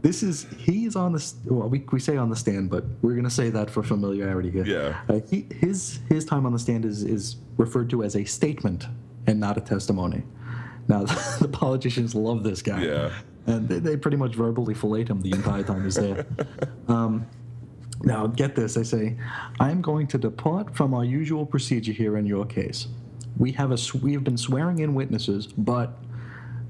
This is he's on the well, we, we say on the stand, but we're gonna say that for familiarity here. Yeah. Uh, he, his his time on the stand is is referred to as a statement and not a testimony. Now, the politicians love this guy. Yeah. And they, they pretty much verbally fillet him the entire time he's there. Um, now, get this. i say, I am going to depart from our usual procedure here in your case. We have, a, we have been swearing in witnesses, but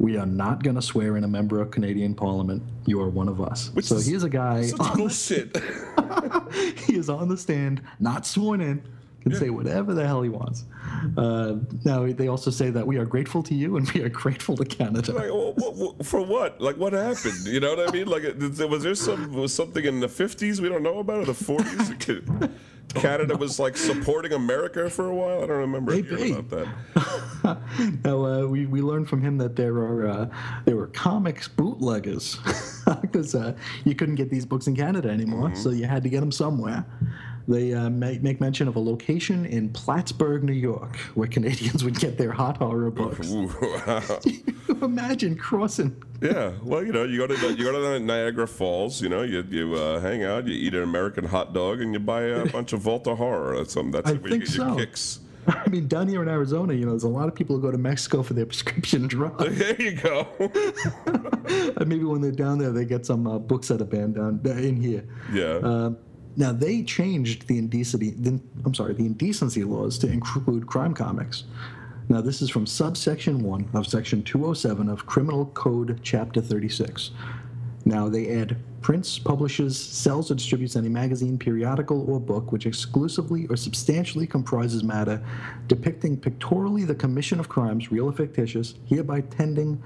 we are not going to swear in a member of Canadian Parliament. You are one of us. Which so is, here's a guy. on bullshit. The, he is on the stand, not sworn in, can yeah. say whatever the hell he wants. Uh, now they also say that we are grateful to you and we are grateful to Canada. Like, well, what, for what? Like, what happened? You know what I mean? Like, was there some was something in the fifties we don't know about or the forties? Canada was like supporting America for a while. I don't remember hey, hearing hey. about that. now uh, we we learned from him that there are uh, there were comics bootleggers because uh, you couldn't get these books in Canada anymore, mm-hmm. so you had to get them somewhere. They uh, make, make mention of a location in Plattsburgh, New York, where Canadians would get their hot horror books. Imagine crossing? Yeah, well, you know, you go to you go to Niagara Falls. You know, you you uh, hang out, you eat an American hot dog, and you buy a bunch of Volta horror. That's some that's I where think you get so. your kicks. I mean, down here in Arizona, you know, there's a lot of people who go to Mexico for their prescription drugs. There you go. maybe when they're down there, they get some uh, books at a band down in here. Yeah. Uh, now they changed the indecency. The, I'm sorry, the indecency laws to include crime comics. Now this is from subsection one of section 207 of Criminal Code, chapter 36. Now they add prints, publishes, sells, or distributes any magazine, periodical, or book which exclusively or substantially comprises matter depicting pictorially the commission of crimes, real or fictitious, hereby tending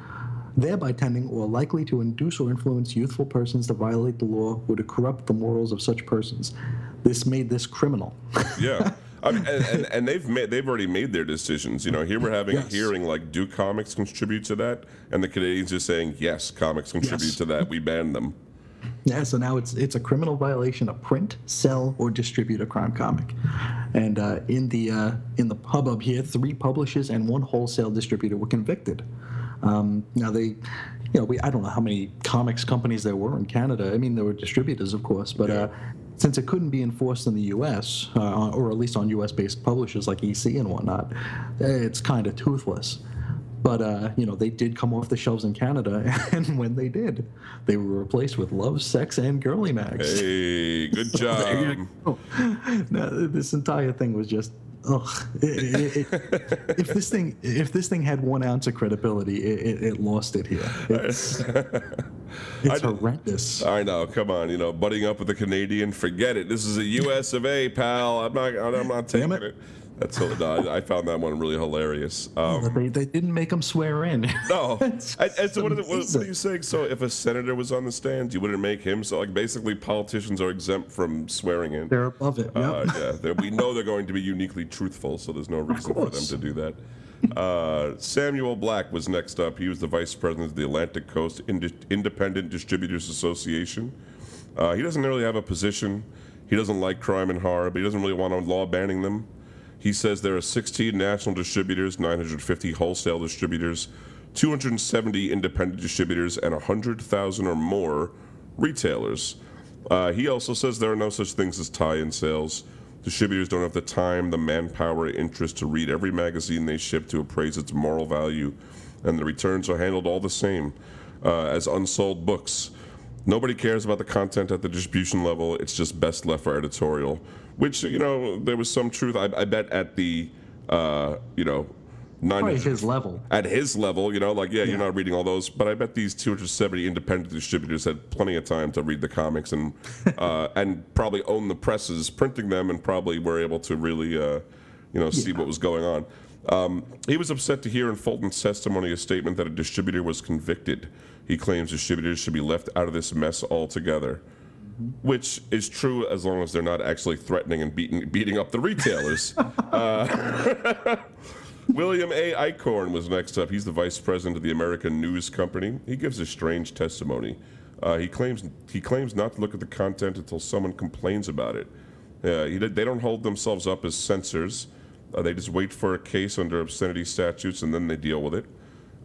thereby tending or likely to induce or influence youthful persons to violate the law or to corrupt the morals of such persons. This made this criminal. yeah. I mean, and, and, and, they've made, they've already made their decisions. You know, here we're having yes. a hearing like, do comics contribute to that? And the Canadians are saying, yes, comics contribute yes. to that. We ban them. Yeah, so now it's it's a criminal violation to print, sell, or distribute a crime comic. And uh, in the uh, in the hubbub here, three publishers and one wholesale distributor were convicted. Um, now they, you know, we I don't know how many comics companies there were in Canada. I mean, there were distributors, of course, but yeah. uh, since it couldn't be enforced in the U.S. Uh, or at least on U.S.-based publishers like EC and whatnot, it's kind of toothless. But uh, you know, they did come off the shelves in Canada, and when they did, they were replaced with Love, Sex, and Girly Mags. Hey, good job. Now, this entire thing was just ugh. It, it, it, if this thing if this thing had one ounce of credibility, it, lost it here. It's, it's I, horrendous. I know. Come on, you know, butting up with the Canadian, forget it. This is a U.S. of A, pal. I'm not. I'm not taking it. That's I found that one really hilarious. Um, they, they didn't make him swear in. No. and, so what, what, what, are you saying? So if a senator was on the stand, you wouldn't make him. So like basically, politicians are exempt from swearing in. They're above it. Uh, yeah, we know they're going to be uniquely truthful, so there's no reason for them to do that. Uh, Samuel Black was next up. He was the vice president of the Atlantic Coast Independent Distributors Association. Uh, he doesn't really have a position. He doesn't like crime and horror, but he doesn't really want a law banning them. He says there are 16 national distributors, 950 wholesale distributors, 270 independent distributors, and 100,000 or more retailers. Uh, he also says there are no such things as tie in sales. Distributors don't have the time, the manpower, interest to read every magazine they ship to appraise its moral value, and the returns are handled all the same uh, as unsold books. Nobody cares about the content at the distribution level, it's just best left for editorial which you know there was some truth. I, I bet at the uh, you know. Probably his level. At his level, you know, like yeah, yeah, you're not reading all those, but I bet these 270 independent distributors had plenty of time to read the comics and uh, and probably own the presses printing them, and probably were able to really, uh, you know, see yeah. what was going on. Um, he was upset to hear in Fulton's testimony a statement that a distributor was convicted. He claims distributors should be left out of this mess altogether which is true as long as they're not actually threatening and beating beating up the retailers. uh, William A. Eichorn was next up. He's the vice president of the American News Company. He gives a strange testimony. Uh, he claims he claims not to look at the content until someone complains about it. Uh, he, they don't hold themselves up as censors. Uh, they just wait for a case under obscenity statutes and then they deal with it.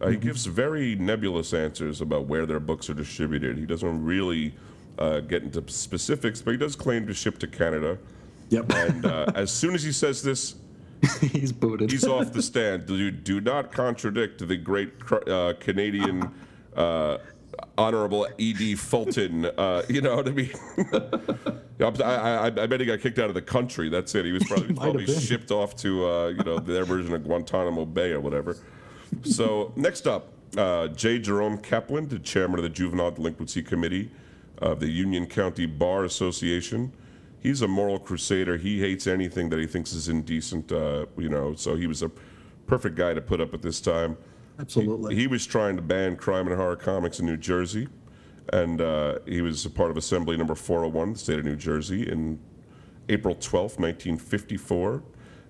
Uh, mm-hmm. He gives very nebulous answers about where their books are distributed. He doesn't really uh, get into specifics, but he does claim to ship to Canada. Yep. And uh, as soon as he says this, he's booted. He's off the stand. Do, do not contradict the great uh, Canadian uh, honorable E.D. Fulton. Uh, you know what I mean? I, I, I, bet he got kicked out of the country. That's it. He was probably, he probably shipped off to uh, you know their version of Guantanamo Bay or whatever. So next up, uh, J. Jerome Kaplan, the chairman of the Juvenile Delinquency Committee of the Union County Bar Association. He's a moral crusader. He hates anything that he thinks is indecent, uh, you know, so he was a perfect guy to put up at this time. Absolutely. He, he was trying to ban crime and horror comics in New Jersey, and uh, he was a part of Assembly Number 401, the state of New Jersey, in April 12, 1954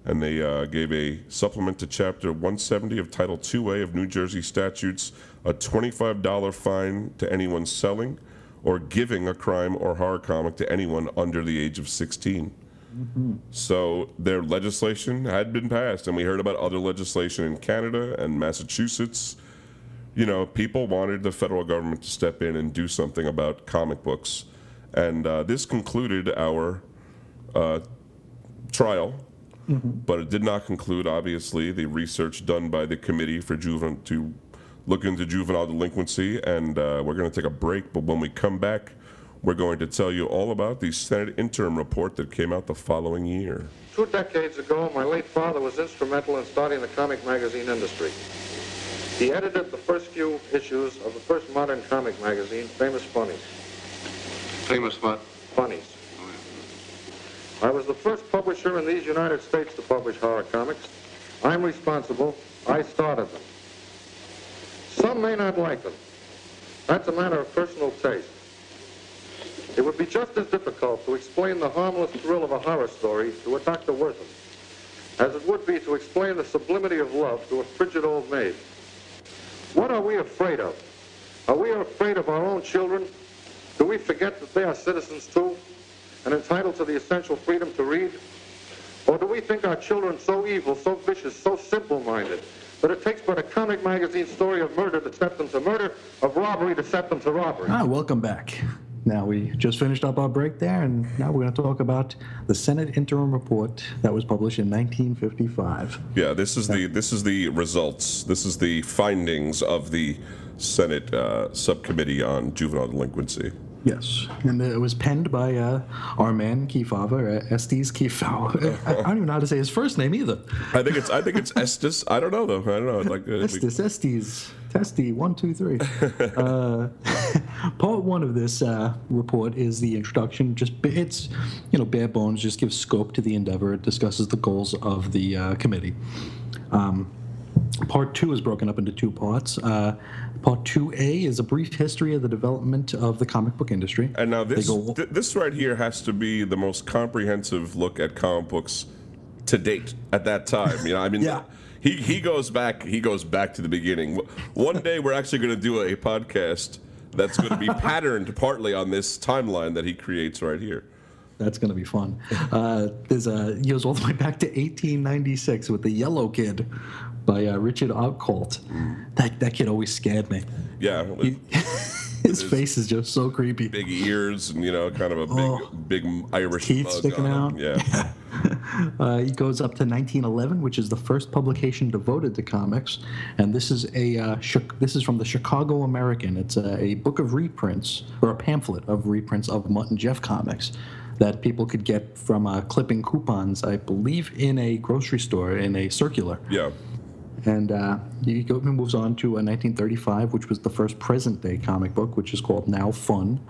and they uh, gave a supplement to Chapter 170 of Title 2A of New Jersey statutes a $25 fine to anyone selling, or giving a crime or horror comic to anyone under the age of 16. Mm-hmm. So their legislation had been passed, and we heard about other legislation in Canada and Massachusetts. You know, people wanted the federal government to step in and do something about comic books. And uh, this concluded our uh, trial, mm-hmm. but it did not conclude, obviously, the research done by the Committee for Juvenile to look into juvenile delinquency, and uh, we're going to take a break. But when we come back, we're going to tell you all about the Senate interim report that came out the following year. Two decades ago, my late father was instrumental in starting the comic magazine industry. He edited the first few issues of the first modern comic magazine, Famous Funnies. Famous what? Funnies. I was the first publisher in these United States to publish horror comics. I'm responsible. I started them. Some may not like them. That's a matter of personal taste. It would be just as difficult to explain the harmless thrill of a horror story to a Dr. Wertham as it would be to explain the sublimity of love to a frigid old maid. What are we afraid of? Are we afraid of our own children? Do we forget that they are citizens too and entitled to the essential freedom to read? Or do we think our children so evil, so vicious, so simple-minded that it takes but a comic magazine story of murder to set them to murder, of robbery to set them to robbery. Ah, welcome back. Now we just finished up our break there, and now we're going to talk about the Senate interim report that was published in 1955. Yeah, this is the this is the results. This is the findings of the Senate uh, subcommittee on juvenile delinquency. Yes, and it was penned by uh, our man Kefauver, uh, Estes Kefauver. I, I don't even know how to say his first name either. I think it's I think it's Estes. I don't know though. I don't know. Like uh, we- Estes, Estes, Testy, one, two, three. uh, part one of this uh, report is the introduction. Just it's you know bare bones. Just gives scope to the endeavor. It discusses the goals of the uh, committee. Um, Part two is broken up into two parts. Uh, part 2A is a brief history of the development of the comic book industry. And now this go- th- this right here has to be the most comprehensive look at comic books to date at that time. You know, I mean, Yeah. he he goes back he goes back to the beginning. One day we're actually going to do a podcast that's going to be patterned partly on this timeline that he creates right here. That's going to be fun. Uh, there's a he goes all the way back to 1896 with the Yellow Kid by uh, Richard Outcault. That that kid always scared me. Yeah, with His face is just so creepy. big ears and you know, kind of a big Oh. big Irish Teeth sticking out. Yeah. Uh, he goes up to 1911, which is the first publication devoted to comics, and this is a uh, Chi- this is from the Chicago American. It's a, a book of reprints or a pamphlet of reprints of Mutt and Jeff comics that people could get from uh, clipping coupons, I believe, in a grocery store in a circular. Yeah. And uh, he moves on to uh, 1935, which was the first present day comic book, which is called New Fun.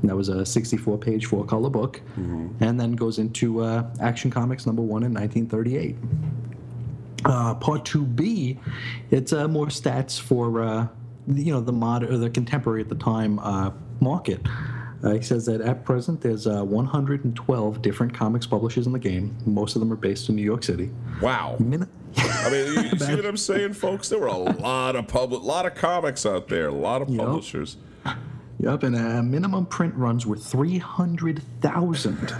And that was a 64 page, four color book. And then goes into uh, Action Comics number one in 1938. Uh, part 2B, it's uh, more stats for uh, the- you know the mod or the contemporary at the time uh, market. Uh, he says that at present there's uh, 112 different comics publishers in the game. Most of them are based in New York City. Wow. Min- I mean, you, see what I'm saying, folks? There were a lot of public, lot of comics out there, a lot of Yep. publishers. Yep, and uh, minimum print runs were 300,000.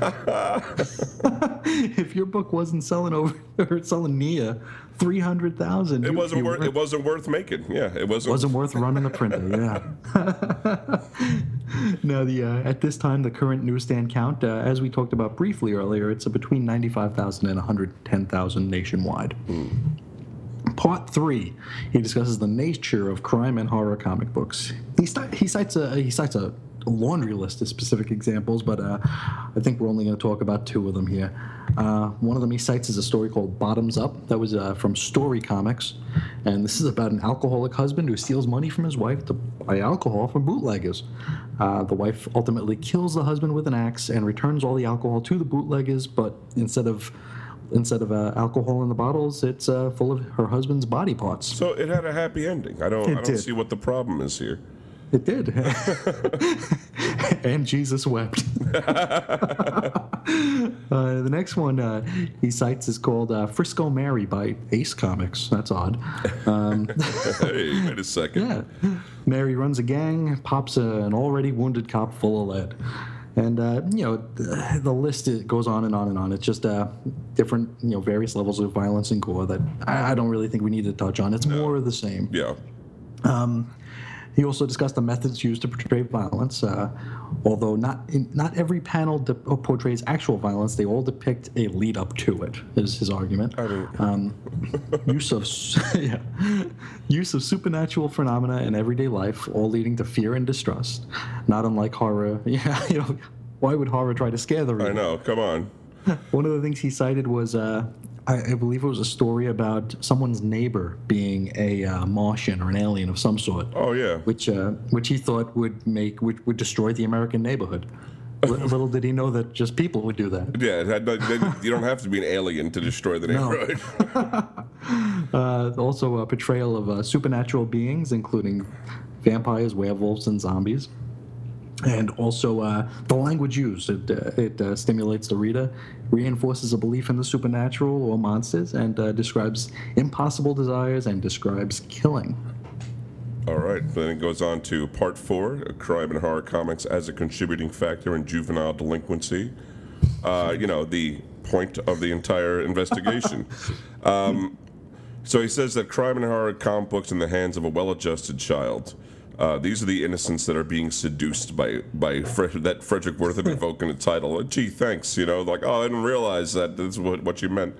if your book wasn't selling over or selling near 300,000, It wasn't worth. It wasn't worth making. Yeah, it wasn't. wasn't worth running the printer. Yeah. now, the uh, at this time, the current newsstand count, uh, as we talked about briefly earlier, it's uh, between 95,000 and 110,000 nationwide. Part three, he discusses the nature of crime and horror comic books. He, sti- he cites a he cites a laundry list of specific examples, but uh, I think we're only going to talk about two of them here. Uh, one of them he cites is a story called Bottoms Up that was uh, from Story Comics, and this is about an alcoholic husband who steals money from his wife to buy alcohol from bootleggers. Uh, the wife ultimately kills the husband with an axe and returns all the alcohol to the bootleggers, but instead of instead of uh, alcohol in the bottles, it's uh, full of her husband's body parts. So it had a happy ending. I don't. It I don't did. see what the problem is here. It did. and Jesus wept. uh, the next one uh, he cites is called uh, Frisco Mary by Ace Comics. That's odd. Um, hey, wait a second. yeah. Mary runs a gang, pops a, an already wounded cop full of lead. And, uh, you know, the, the list it goes on and on and on. It's just uh, different, you know, various levels of violence and gore that I, I don't really think we need to touch on. It's more of the same. Yeah. He also discussed the methods used to portray violence. Uh, although not in, not every panel de- portrays actual violence, they all depict a lead up to it. Is his argument. um, use of yeah, use of supernatural phenomena in everyday life, all leading to fear and distrust. Not unlike horror. Yeah, you know, why would horror try to scare the reader? I know. Come on. One of the things he cited was, uh, I, I believe it was a story about someone's neighbor being a uh, Martian or an alien of some sort Oh yeah. which uh, which he thought would make would, would destroy the American neighborhood. Li- Little did he know that just people would do that. Yeah. You don't have to be an alien to destroy the No. neighborhood. Uh, also, a portrayal of uh, supernatural beings, including vampires, werewolves, and zombies. And also uh, the language used. It, uh, it uh, stimulates the reader, reinforces a belief in the supernatural or monsters, and uh, describes impossible desires and describes killing. All right. Then it goes on to part four: crime and horror comics as a contributing factor in juvenile delinquency. Uh, you know the point of the entire investigation. um, so he says that crime and horror comic books in the hands of a well-adjusted child Uh, these are the innocents that are being seduced by by Fre- that Frederick Wertham invoking a title. Uh, Gee, thanks. You know, like oh, I didn't realize that this is what, what you meant.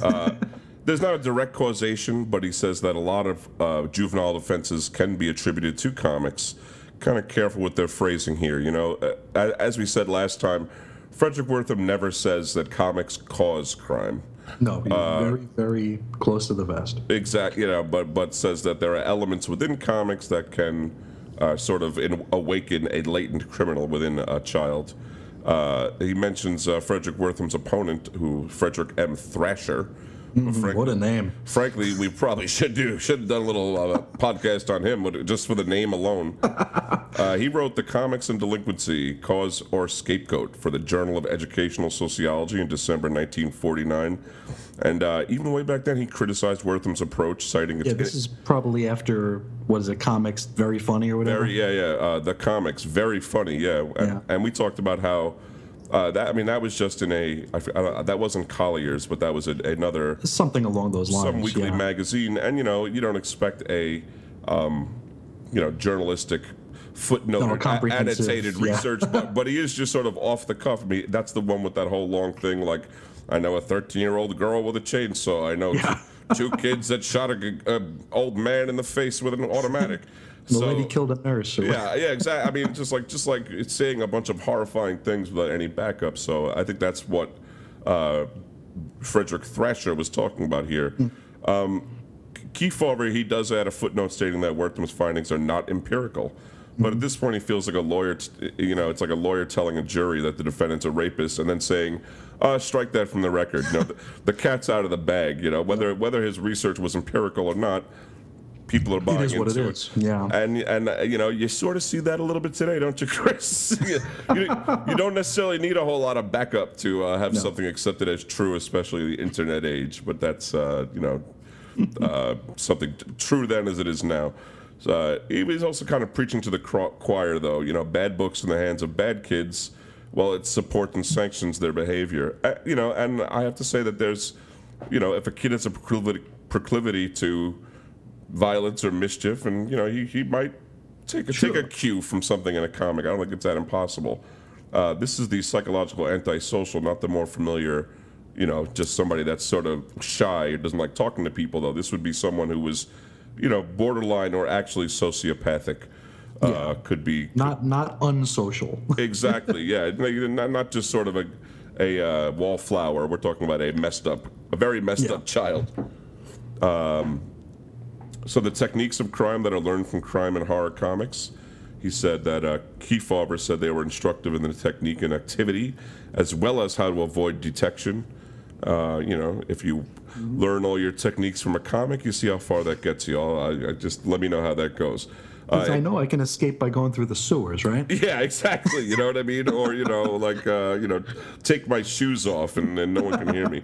Uh, there's not a direct causation, but he says that a lot of uh, juvenile offenses can be attributed to comics. Kind of careful with their phrasing here. You know, uh, as we said last time, Frederick Wertham never says that comics cause crime. No, Uh, very, very close to the vest. Exactly, you know, but but says that there are elements within comics that can uh, sort of in, awaken a latent criminal within a child. Uh, he mentions uh, Frederick Wertham's opponent, who Frederick M. Thrasher. Who frank- What a name. frankly, we probably should do should have done a little uh, podcast on him, but just for the name alone. Uh, he wrote the Comics and Delinquency: Cause or Scapegoat for the Journal of Educational Sociology in December 1949, and uh, even way back then, he criticized Wertham's approach, citing its Yeah, this is probably after, what is it, comics, very funny or whatever? very yeah yeah uh, the comics very funny yeah and, Yeah. and we talked about how. Uh, that I mean, that was just in a I I don't- that wasn't Collier's, but that was a, another Something along those lines. some weekly yeah. magazine, and you know you don't expect a, um, you know, journalistic footnote No, or annotated yeah. research, but but he is just sort of off the cuff. I mean, that's the one with that whole long thing. Like, I know a 13 year old girl with a chainsaw. I know Yeah. two, two kids that shot a, a old man in the face with an automatic. The so, lady killed a nurse. Yeah, yeah, exactly. I mean, just like just like it's saying a bunch of horrifying things without any backup. So I think that's what uh, Frederick Thrasher was talking about here. Um, Kefauver, he does add a footnote stating that Wertham's findings are not empirical. But at this point, he feels like a lawyer. T- you know, it's like a lawyer telling a jury that the defendant's a rapist, and then saying, uh, "Strike that from the record." You know, the, the cat's out of the bag. You know, whether whether his research was empirical or not, people are buying is what it into is, yeah. and and uh, you know you sort of see that a little bit today, don't you, Chris? you, you, don't necessarily need a whole lot of backup to uh, have something accepted as true, especially the internet age. But that's uh, you know uh, something t- true then as it is now. So, uh, he was also kind of preaching to the choir, though. You know, bad books in the hands of bad kids. Well, it supports and sanctions their behavior. You know, and I have to say that there's, you know, if a kid has a proclivity, proclivity to violence or mischief, and you know he, he might take a, take a cue from something in a comic. I don't think it's that impossible. Uh, this is the psychological antisocial, not the more familiar, you know, just somebody that's sort of shy or doesn't like talking to people. Though this would be someone who was, you know, borderline or actually sociopathic. Uh, Could be Not not unsocial. exactly yeah not, not just sort of a a uh, wallflower we're talking about a messed up a very messed Yeah. up child um, so the techniques of crime that are learned from crime and horror comics he said that uh, Kefauver said they were instructive in the technique and activity as well as how to avoid detection uh, you know if you learn all your techniques from a comic you see how far that gets you I, I just let me know how that goes 'Cause Uh, I know I can escape by going through the sewers, right? yeah, exactly. You know what I mean? Or you know, like uh, you know, take my shoes off and, and no one can hear me.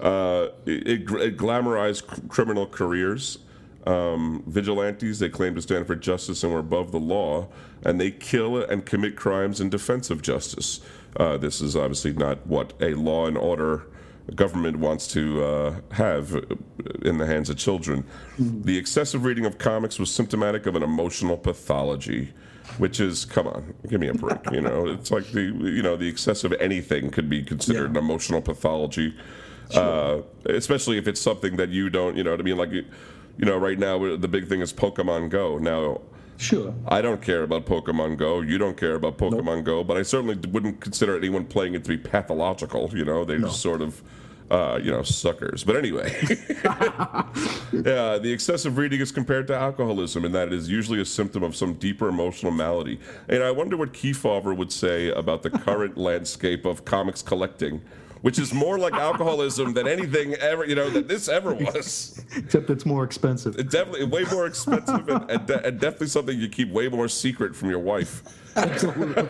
Uh, it, it, it glamorized criminal careers. Um, vigilantes, they claim to stand for justice and were above the law, and they kill and commit crimes in defense of justice. Uh, this is obviously not what a law and order government wants to uh, have in the hands of children. The excessive reading of comics was symptomatic of an emotional pathology, which is come on, give me a break. You know, it's like the you know the excessive anything could be considered Yeah. an emotional pathology, uh, especially if it's something that you don't. You know what I mean? Like you know, right now the big thing is Pokemon Go. Now. Sure. I don't care about Pokemon Go. You don't care about Pokemon Go, but I certainly wouldn't consider anyone playing it to be pathological. You know, they're just sort of, uh, you know, suckers. But anyway, yeah, the excessive reading is compared to alcoholism in that it is usually a symptom of some deeper emotional malady. And I wonder what Kefauver would say about the current landscape of comics collecting. Which is more like alcoholism than anything ever, you know, that this ever was. Except it's more expensive. It's definitely way more expensive and, and, de- and definitely something you keep way more secret from your wife. Absolutely.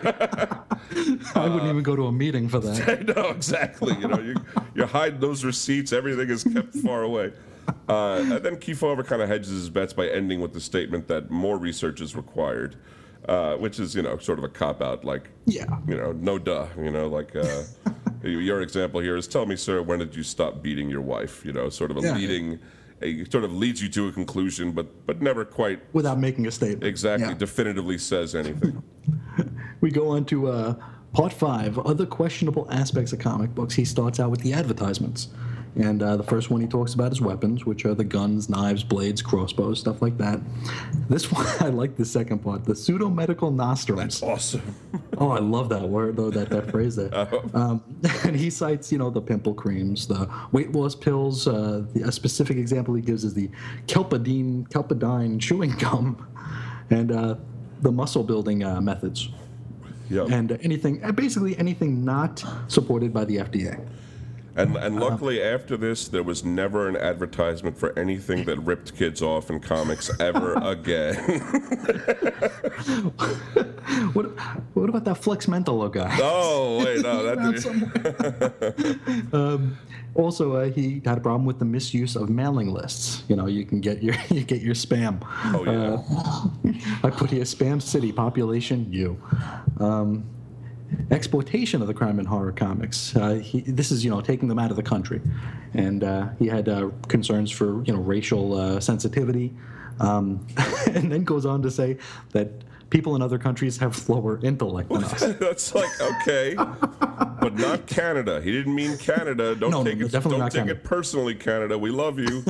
I wouldn't even go to a meeting for that. Know exactly. You know, you you hide those receipts. Everything is kept far away. Uh, and then Kefauver kind of hedges his bets by ending with the statement that more research is required, uh, which is you know sort of a cop out. Like Yeah. you know, no duh. You know, like uh, your example here is tell me, sir, when did you stop beating your wife? You know, sort of a Yeah. leading it sort of leads you to a conclusion, but but never quite without making a statement. exactly Yeah. definitively says anything. We go on to uh, part five other questionable aspects of comic books. He starts out with the advertisements. And uh, the first one he talks about is weapons, which are the guns, knives, blades, crossbows, stuff like that. This one, I like the second part the pseudo medical nostrums. awesome. Oh, I love that word, though, that, that phrase there. Um, and he cites, you know, the pimple creams, the weight loss pills. Uh, the, a specific example he gives is the kelpidine, kelpidine chewing gum and uh, the muscle building uh, methods. Yeah. And anything, uh, basically anything not supported by the FDA. And and luckily after this, there was never an advertisement for anything that ripped kids off in comics ever again. What, what about that Flex Mentalo guy? oh wait, no, that um, also, uh, he had a problem with the misuse of mailing lists. You know, you can get your you get your spam. Oh yeah. I put here spam city population you. Um, exploitation of the crime and horror comics. Uh, he, this is you know taking them out of the country, and uh, he had uh, concerns for you know racial uh, sensitivity, um, and then goes on to say that people in other countries have lower intellect than us. That's like okay, but not Canada. He didn't mean Canada. Don't No, take no, it. Don't take Canada. it personally, Canada. We love you.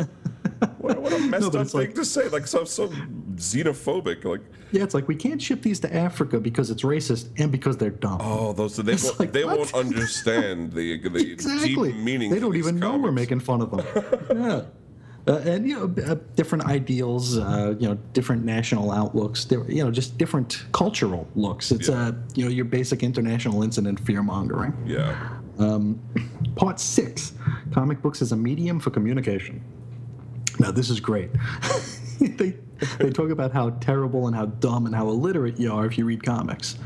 What, what a messed but up thing like- to say. Like so so xenophobic. Like Yeah, it's like we can't ship these to Africa because it's racist and because they're dumb. oh, those they It's won't, like, they what? won't understand the the exactly. deep meaning. They don't even know we're making fun of them. yeah. Uh, and you know, uh, different ideals, uh, you know, different national outlooks, you know, just different cultural looks. It's Yeah. uh, you know, your basic international incident fear mongering. Yeah. Um, Part six: comic books as a medium for communication. Now, this is great. they they talk about how terrible and how dumb and how illiterate you are if you read comics,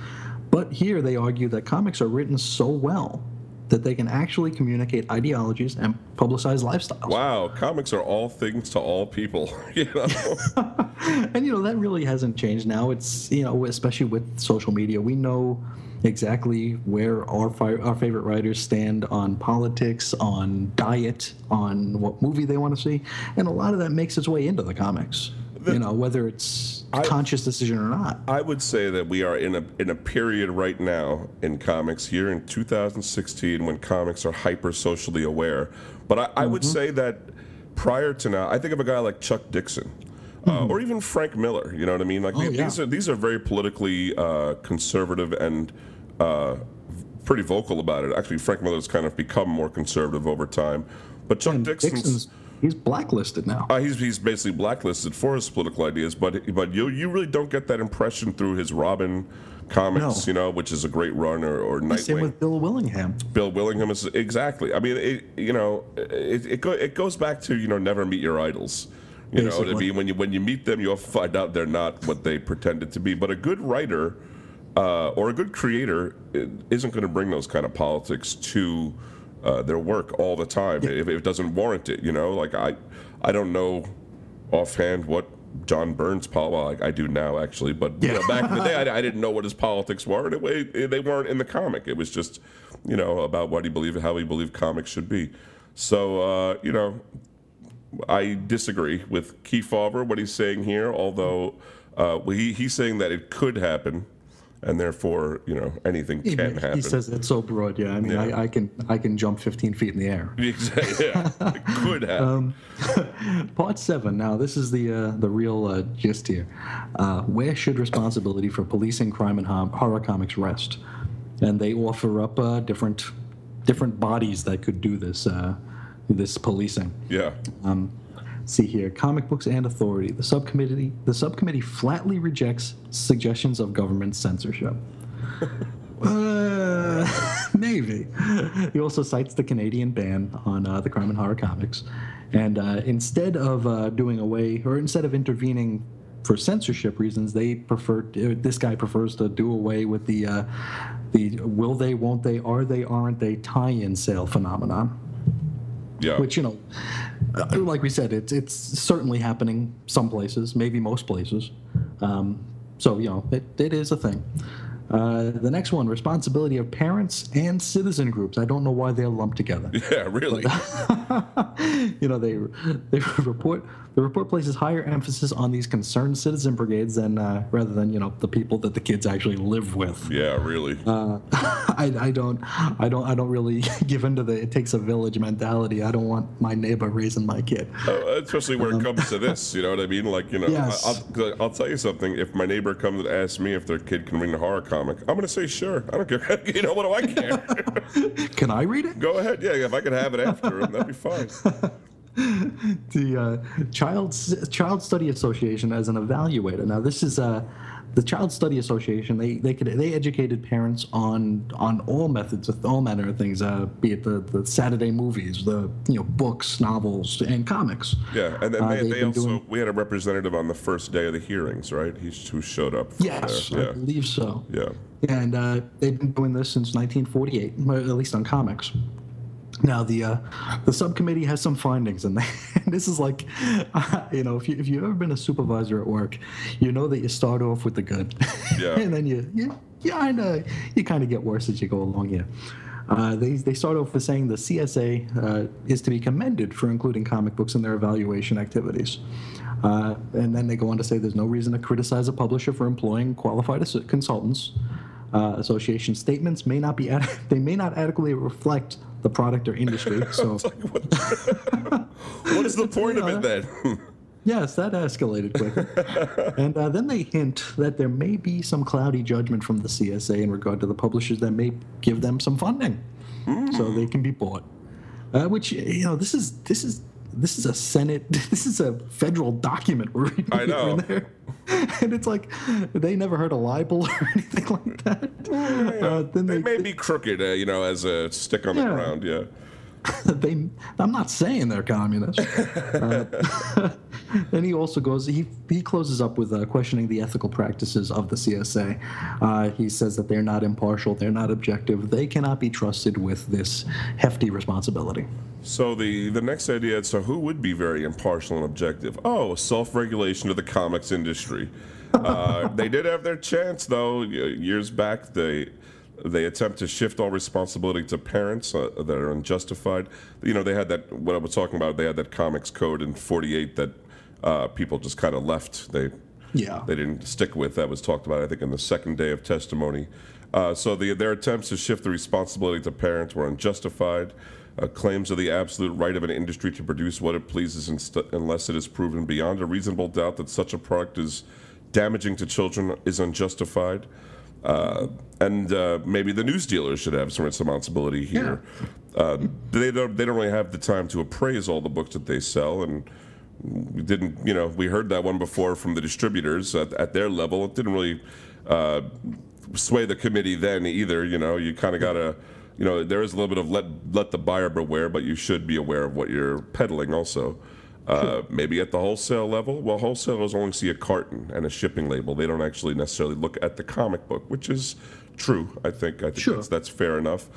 but here they argue that comics are written so well that they can actually communicate ideologies and publicize lifestyles. Wow, comics are all things to all people. You know. And you know that really hasn't changed now. It's you know especially with social media, we know exactly where our fi- our favorite writers stand on politics, on diet, on what movie they want to see, and a lot of that makes its way into the comics. you know whether it's a I- conscious decision or not. I would say that we are in a in a period right now in comics here in 2016 when comics are hyper socially aware. But I, I would say that prior to now, I think of a guy like Chuck Dixon. Uh, or even Frank Miller, you know what I mean? Like the- yeah. these are these are very politically uh, conservative and uh, pretty vocal about it. Actually, Frank Miller's kind of become more conservative over time. But Chuck And Dixon's, Dixon's he's blacklisted now. uh, he's he's basically blacklisted for his political ideas, but but you you really don't get that impression through his Robin comics, No. you know, which is a great run, or, or Same with Bill Willingham. Bill Willingham is exactly. I mean, it, you know, it it, go, it goes back to you know never meet your idols. You know what I mean? When you when you meet them, you'll find out they're not what they pretended to be. But a good writer uh, or a good creator isn't going to bring those kind of politics to uh, their work all the time if, if it doesn't warrant it. You know, like I I don't know offhand what John Byrne's pol well, I, I do now actually, but you know, back in the day, I, I didn't know what his politics were. And it, it, they weren't in the comic. It was just, you know, about what he believed, how he believed comics should be. So, uh, you know, I disagree with Kefauver, what he's saying here, although uh, he, he's saying that it could happen, and therefore, you know, anything He, can happen. he says it's so broad. Yeah, I mean, Yeah. I, I can I can jump 15 feet in the air. Exactly, yeah, it could happen. Part seven. Now, this is the uh, the real uh, gist here. Uh, where should responsibility for policing crime and horror comics rest? And they offer up uh, different different bodies that could do this uh, this policing. yeah. See here, comic books and authority. The subcommittee the subcommittee flatly rejects suggestions of government censorship. Uh, maybe. He also cites the Canadian ban on uh, the crime and horror comics, and uh, instead of uh, doing away or instead of intervening for censorship reasons, they prefer. uh, This guy prefers to do away with the uh, the will they, won't they, are they, aren't they tie-in sale phenomenon Yeah. which you know uh, like we said it's it's certainly happening some places maybe most places um, so you know it, it is a thing Uh, the next one, responsibility of parents and citizen groups. I don't know why they're lumped together. Yeah, really. you know, they they report the report places higher emphasis on these concerned citizen brigades than uh, rather than you know the people that the kids actually live with. yeah, really. Uh, I, I don't I don't I don't really give into the it takes a village mentality. I don't want my neighbor raising my kid. Uh, especially when it comes to this, you know what I mean? Like, you know, Um, Yes. I, will I'll tell you something. If my neighbor comes and asks me if their kid can read a horror comic, I'm going to say, sure. I don't care. you know, what do I care? Can I read it? Go ahead. Yeah, if I could have it after him, that'd be fine. The uh, Child Child Study Association as an evaluator. Now, this is uh, the Child Study Association. They they could they educated parents on on all methods, of all manner of things, uh, be it the, the Saturday movies, the you know books, novels, and comics. Yeah, and then Uh, they, they also, doing- we had a representative on the first day of the hearings, right? He's who showed up. Yes, there. I believe so. Yeah. And uh, they've been doing this since 1948, at least on comics. Now the uh, the subcommittee has some findings, and this is like, you know, if you if you've ever been a supervisor at work, you know that you start off with the good, Yeah. and then you you you kind of you kind of get worse as you go along here. Uh, they, they start off with saying the CSA uh, is to be commended for including comic books in their evaluation activities. Uh, and then they go on to say there's no reason to criticize a publisher for employing qualified consultants. Uh, association statements may not be ad- they may not adequately reflect the product or industry. So like, what, what is the point of it then? yes, that escalated quickly. and uh, then they hint that there may be some cloudy judgment from the CSA in regard to the publishers that may give them some funding, so they can be bought. Uh, which you know, this is this is this is a Senate, this is a federal document we're reading I know. and there. And it's like they never heard a libel or anything like that. Uh, then they they, may be crooked, uh, you know, as a stick on the ground. Yeah. they I'm not saying they're communist. Uh, and he also goes he he closes up with uh, questioning the ethical practices of the CSA. Uh, he says that they're not impartial, they're not objective, they cannot be trusted with this hefty responsibility. So the the next idea, so who would be very impartial and objective? Oh, self-regulation of the comics industry. Uh, they did have their chance, though. Years back, they they attempt to shift all responsibility to parents uh, that are unjustified. You know, they had that. What I was talking about, they had that comics code in '48 that uh, people just kind of left. They Yeah. they didn't stick with. That was talked about, I think, in the second day of testimony. Uh, so the, their attempts to shift the responsibility to parents were unjustified. Uh, claims of the absolute right of an industry to produce what it pleases inst- unless it is proven beyond a reasonable doubt that such a product is damaging to children is unjustified. Uh, and uh, maybe the news dealers should have some responsibility here. Uh, they don't. They don't really have the time to appraise all the books that they sell, and we didn't. You know, we heard that one before from the distributors at, at their level. It didn't really uh, sway the committee then either. You know, you kind of gotta. You know, there is a little bit of let let the buyer beware, but you should be aware of what you're peddling also. Uh, maybe at the wholesale level, well, wholesalers only see a carton and a shipping label. They don't actually necessarily look at the comic book, which is true. I think I think Sure. that's, that's fair enough.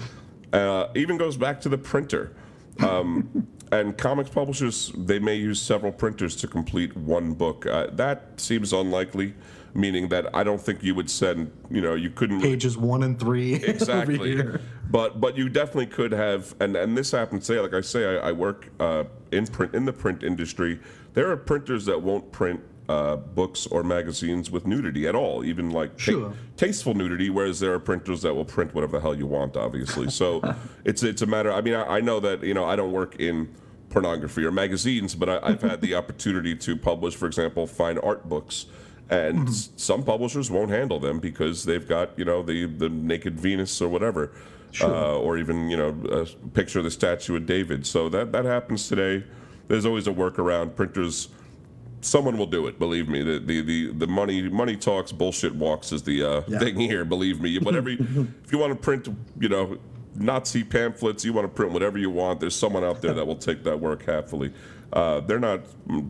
Uh, even goes back to the printer. Um, and comics publishers, they may use several printers to complete one book. Uh, that seems unlikely, meaning that I don't think you would send, you know, you couldn't. Pages one and three. Exactly. But but you definitely could have, and, and this happens today. Like I say, I, I work uh, in print in the print industry. There are printers that won't print uh, books or magazines with nudity at all, even like ta- Sure. tasteful nudity. Whereas there are printers that will print whatever the hell you want, obviously. So it's it's a matter. I mean, I, I know that you know I don't work in pornography or magazines, but I, I've had the opportunity to publish, for example, fine art books. And s- some publishers won't handle them because they've got you know the the naked Venus or whatever, uh, or even you know a picture of the statue of David. So that that happens today. There's always a workaround. Printers someone will do it. Believe me. The the the, the money money talks, bullshit walks is the uh, Yeah. thing here. Believe me. Whatever. if you want to print, you know, Nazi pamphlets, you want to print whatever you want. There's someone out there that will take that work happily. Uh, they're not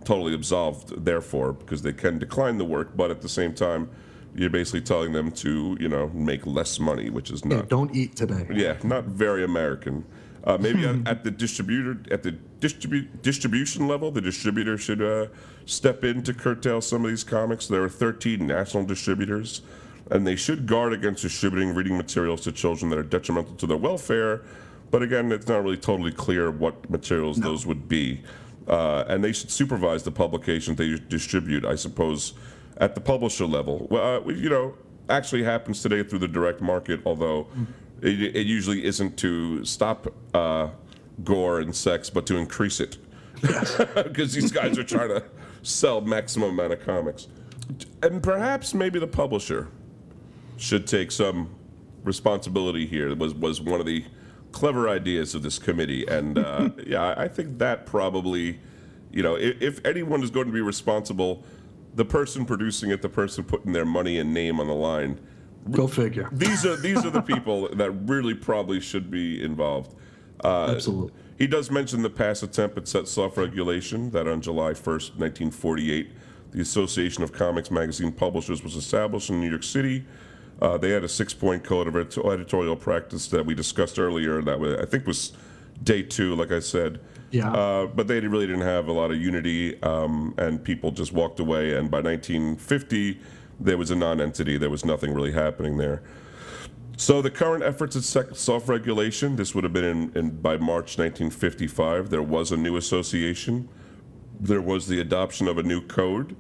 totally absolved, therefore, because they can decline the work. But at the same time, you're basically telling them to, you know, make less money, which is Yeah, not don't eat today. yeah, not very American. Uh, maybe at, at the distributor at the distribu- distribution level, the distributor should uh, step in to curtail some of these comics. There are 13 national distributors. and they should guard against distributing reading materials to children that are detrimental to their welfare. But again, it's not really totally clear what materials those would be. Uh, and they should supervise the publications they distribute, I suppose, at the publisher level. Well, uh, you know, actually happens today through the direct market, although it, it usually isn't to stop uh, gore and sex, but to increase it. Because these guys are trying to sell maximum amount of comics. And perhaps maybe the publisher should take some responsibility here. Was was one of the clever ideas of this committee, and uh, yeah, I think that probably, you know, if, if anyone is going to be responsible, the person producing it, the person putting their money and name on the line. Go figure. These are these are the people that really probably should be involved. Uh, Absolutely. He does mention the past attempt at set self-regulation that on July 1st, 1948, the Association of Comics Magazine Publishers was established in New York City. Uh, they had a six-point code of editorial practice that we discussed earlier. That I think was day two, like I said. Yeah. Uh, but they really didn't have a lot of unity, um, and people just walked away. And by 1950, there was a non-entity. There was nothing really happening there. So the current efforts at self-regulation, this would have been in, in by March 1955. There was a new association. There was the adoption of a new code,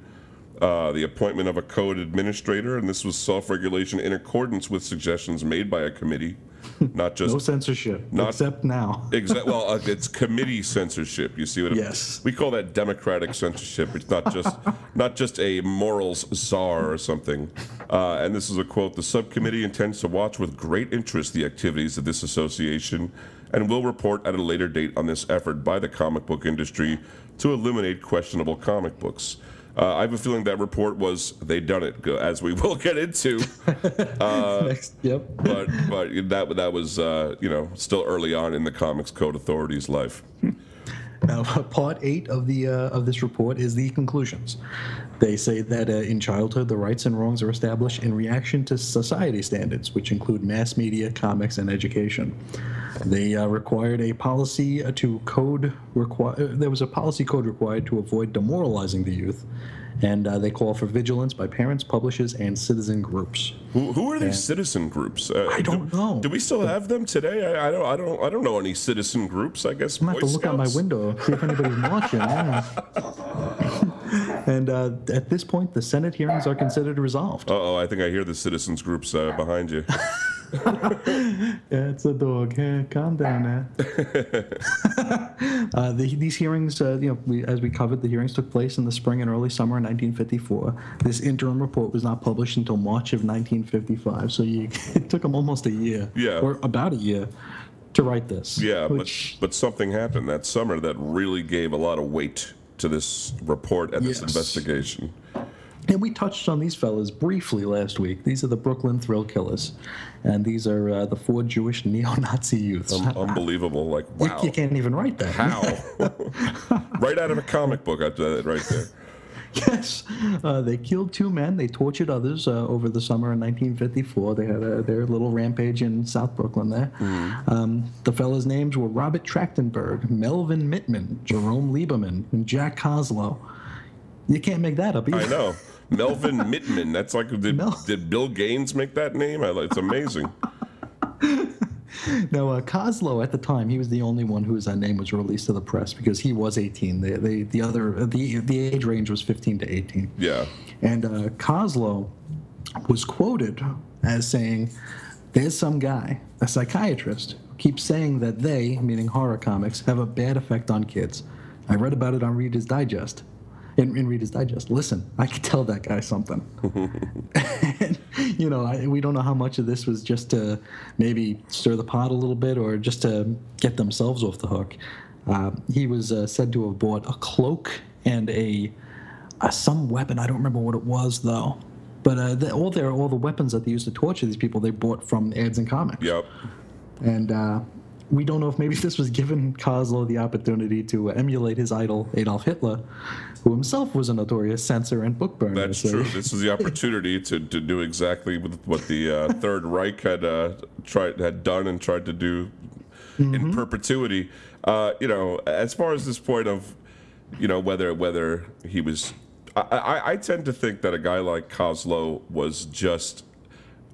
uh, the appointment of a code administrator, and this was self-regulation in accordance with suggestions made by a committee, not just No censorship, Not- except now. Exactly. Well, uh, it's committee censorship. You see what? I- Yes. We call that democratic censorship. It's not just not just a morals czar or something. Uh, and this is a quote: "The subcommittee intends to watch with great interest the activities of this association, and will report at a later date on this effort by the comic book industry to eliminate questionable comic books." Uh, I have a feeling that report was they done it, as we will get into. Next, yep. but but that that was uh, you know still early on in the Comics Code Authority's life. Now, part eight of the uh, of this report is the conclusions. They say that uh, in childhood, the rights and wrongs are established in reaction to society standards, which include mass media, comics, and education. They uh, required a policy uh, to code require. There was a policy code required to avoid demoralizing the youth, and uh, they call for vigilance by parents, publishers, and citizen groups. Who, who are these citizen groups? Uh, I don't do, know. Do we still have them today? I, I don't. I don't. I don't know any citizen groups. I guess. I'm have to Boy look out my Scouts? window, see if anybody's watching. and uh, at this point, the Senate hearings are considered resolved. Uh oh, I think I hear the citizens groups uh, behind you. Yeah, it's a dog. Hey, calm down now. uh, the, these hearings, uh, you know, we, as we covered, the hearings took place in the spring and early summer of 1954. This interim report was not published until March of 1955, so you, it took them almost a year, Yeah. or about a year, to write this. Yeah, which, but but something happened that summer that really gave a lot of weight to this report and this Yes. investigation. And we touched on these fellas briefly last week. These are the Brooklyn Thrill Killers, and these are uh, the four Jewish neo-Nazi youths. Um, unbelievable! Like wow, you, can't even write that. how? right out of a comic book, I did it right there. Yes, uh, they killed two men. They tortured others uh, over the summer in 1954. They had a, their little rampage in South Brooklyn there. Um, the fellas' names were Robert Trachtenberg, Melvin Mittman, Jerome Lieberman, and Jack Koslow. You can't make that up either. I know. Melvin Mittman. That's like did, Mel- did Bill Gaines make that name? I, it's amazing. Now, uh, Koslow at the time, he was the only one whose uh, name was released to the press because he was 18. The, the, the other, the, the age range was 15 to 18. Yeah. And uh, Koslow was quoted as saying, There's some guy, a psychiatrist, who keeps saying that they, meaning horror comics, have a bad effect on kids. I read about it on Reader's Digest. In, in Reader's Digest. Listen, I could tell that guy something. and, you know, I, we don't know how much of this was just to maybe stir the pot a little bit or just to get themselves off the hook. Uh, he was uh, said to have bought a cloak and a uh, some weapon. I don't remember what it was though. But uh, the, all their all the weapons that they used to torture these people, they bought from ads and comics. Yep. And uh, we don't know if maybe this was given Koslow the opportunity to emulate his idol Adolf Hitler, who himself was a notorious censor and book burner. That's So- true. This is the opportunity to, to do exactly what the uh, Third Reich had uh, tried had done and tried to do in perpetuity. Uh, you know, as far as this point of, you know, whether whether he was, I, I, I tend to think that a guy like Koslow was just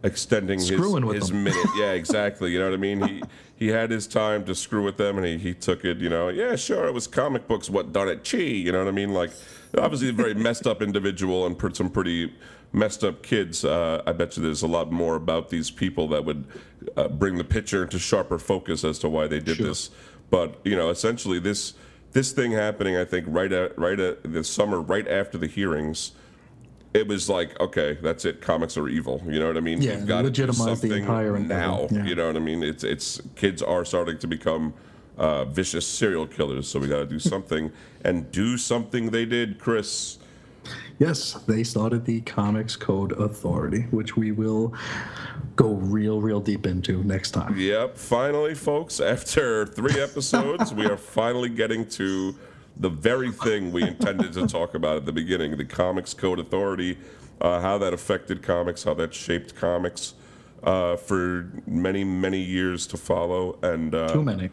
extending his, Screwing with his minute. Yeah, exactly. You know what I mean? He he had his time to screw with them, and he, he took it. You know, yeah, sure, it was comic books. What done it? Chi. You know what I mean? Like, obviously, a very messed up individual and put some pretty messed up kids. Uh, I bet you there's a lot more about these people that would uh, bring the picture into sharper focus as to why they did Sure. this. But you know, essentially, this this thing happening, I think, right at right at the summer, right after the hearings it was like, okay, that's it. Comics are evil. You know what I mean? Yeah, You've got legitimize the entire now. yeah. You know what I mean? It's it's kids are starting to become uh, vicious serial killers, so we got to do something and do something. They did, Chris. Yes, they started the Comics Code Authority, which we will go real, real deep into next time. Yep. Finally, folks, after three episodes, we are finally getting to the very thing we intended to talk about at the beginning: the Comics Code Authority, uh, how that affected comics, how that shaped comics uh, for many, many years to follow, and uh, Too many.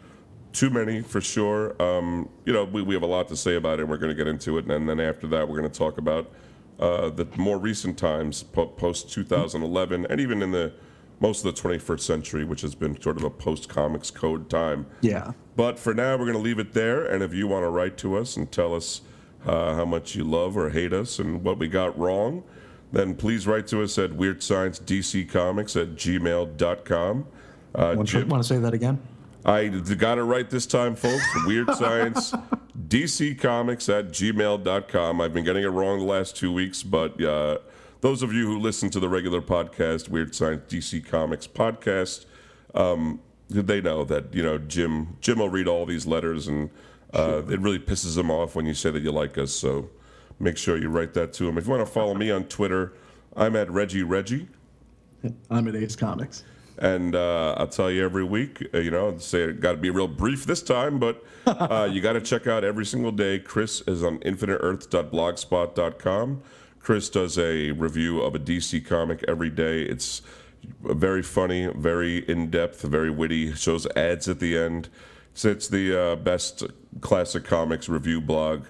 too many for sure. Um, you know, we, we have a lot to say about it, and we're going to get into it. And then after that, we're going to talk about uh, the more recent times, po- post 2011, and even in the most of the 21st century, which has been sort of a post comics code time. Yeah. But for now, we're going to leave it there. And if you want to write to us and tell us uh, how much you love or hate us and what we got wrong, then please write to us at Weird Science DC Comics at gmail.com. Uh, Want, Jim- want to say that again? I got it right this time, folks. Weird Science, DC Comics at gmail.com. I've been getting it wrong the last two weeks, but uh, those of you who listen to the regular podcast, Weird Science DC Comics podcast, um, they know that, you know, Jim Jim will read all these letters, and uh, it really pisses him off when you say that you like us. So make sure you write that to him. If you want to follow me on Twitter, I'm at Reggie Reggie. I'm at Ace Comics. And uh, I'll tell you every week, uh, you know, say it got to be real brief this time, but uh, you got to check out every single day. Chris is on infiniteearth.blogspot.com. Chris does a review of a DC comic every day. It's very funny, very in depth, very witty. Shows ads at the end. So it's the uh, best classic comics review blog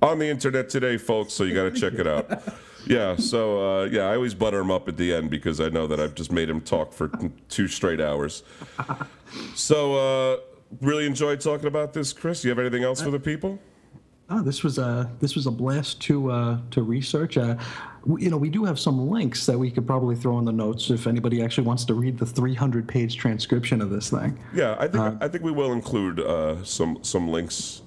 on the internet today, folks. So you got to check it out. Yeah, so uh, yeah, I always butter him up at the end because I know that I've just made him talk for two straight hours. So uh, really enjoyed talking about this, Chris. You have anything else for the people? Oh, this was a this was a blast to uh, to research. Uh, we, you know, we do have some links that we could probably throw in the notes if anybody actually wants to read the 300 page transcription of this thing. Yeah, I think I think we will include uh, some some links.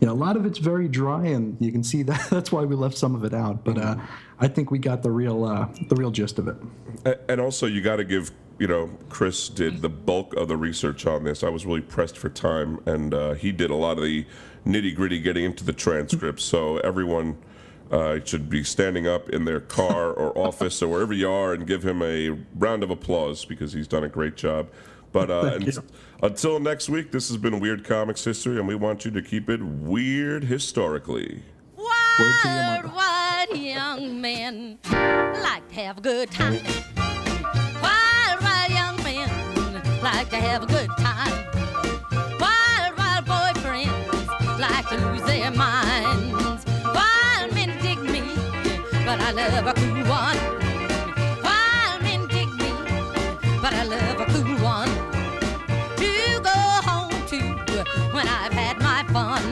Know, a lot of it's very dry, and you can see that. That's why we left some of it out. But uh, I think we got the real uh, the real gist of it. And also, you got to give, you know, Chris did the bulk of the research on this. I was really pressed for time, and uh, he did a lot of the nitty gritty getting into the transcripts. So everyone uh, should be standing up in their car or office or wherever you are and give him a round of applause because he's done a great job. But uh, Thank until next week, this has been Weird Comics History, and we want you to keep it weird historically. Word to your Wild, wild young men like to have a good time. Wild, wild young men like to have a good time. their minds. Wild men dig me, but I love a cool one. Wild men dig me, but I love a cool one. To go home to when I've had my fun.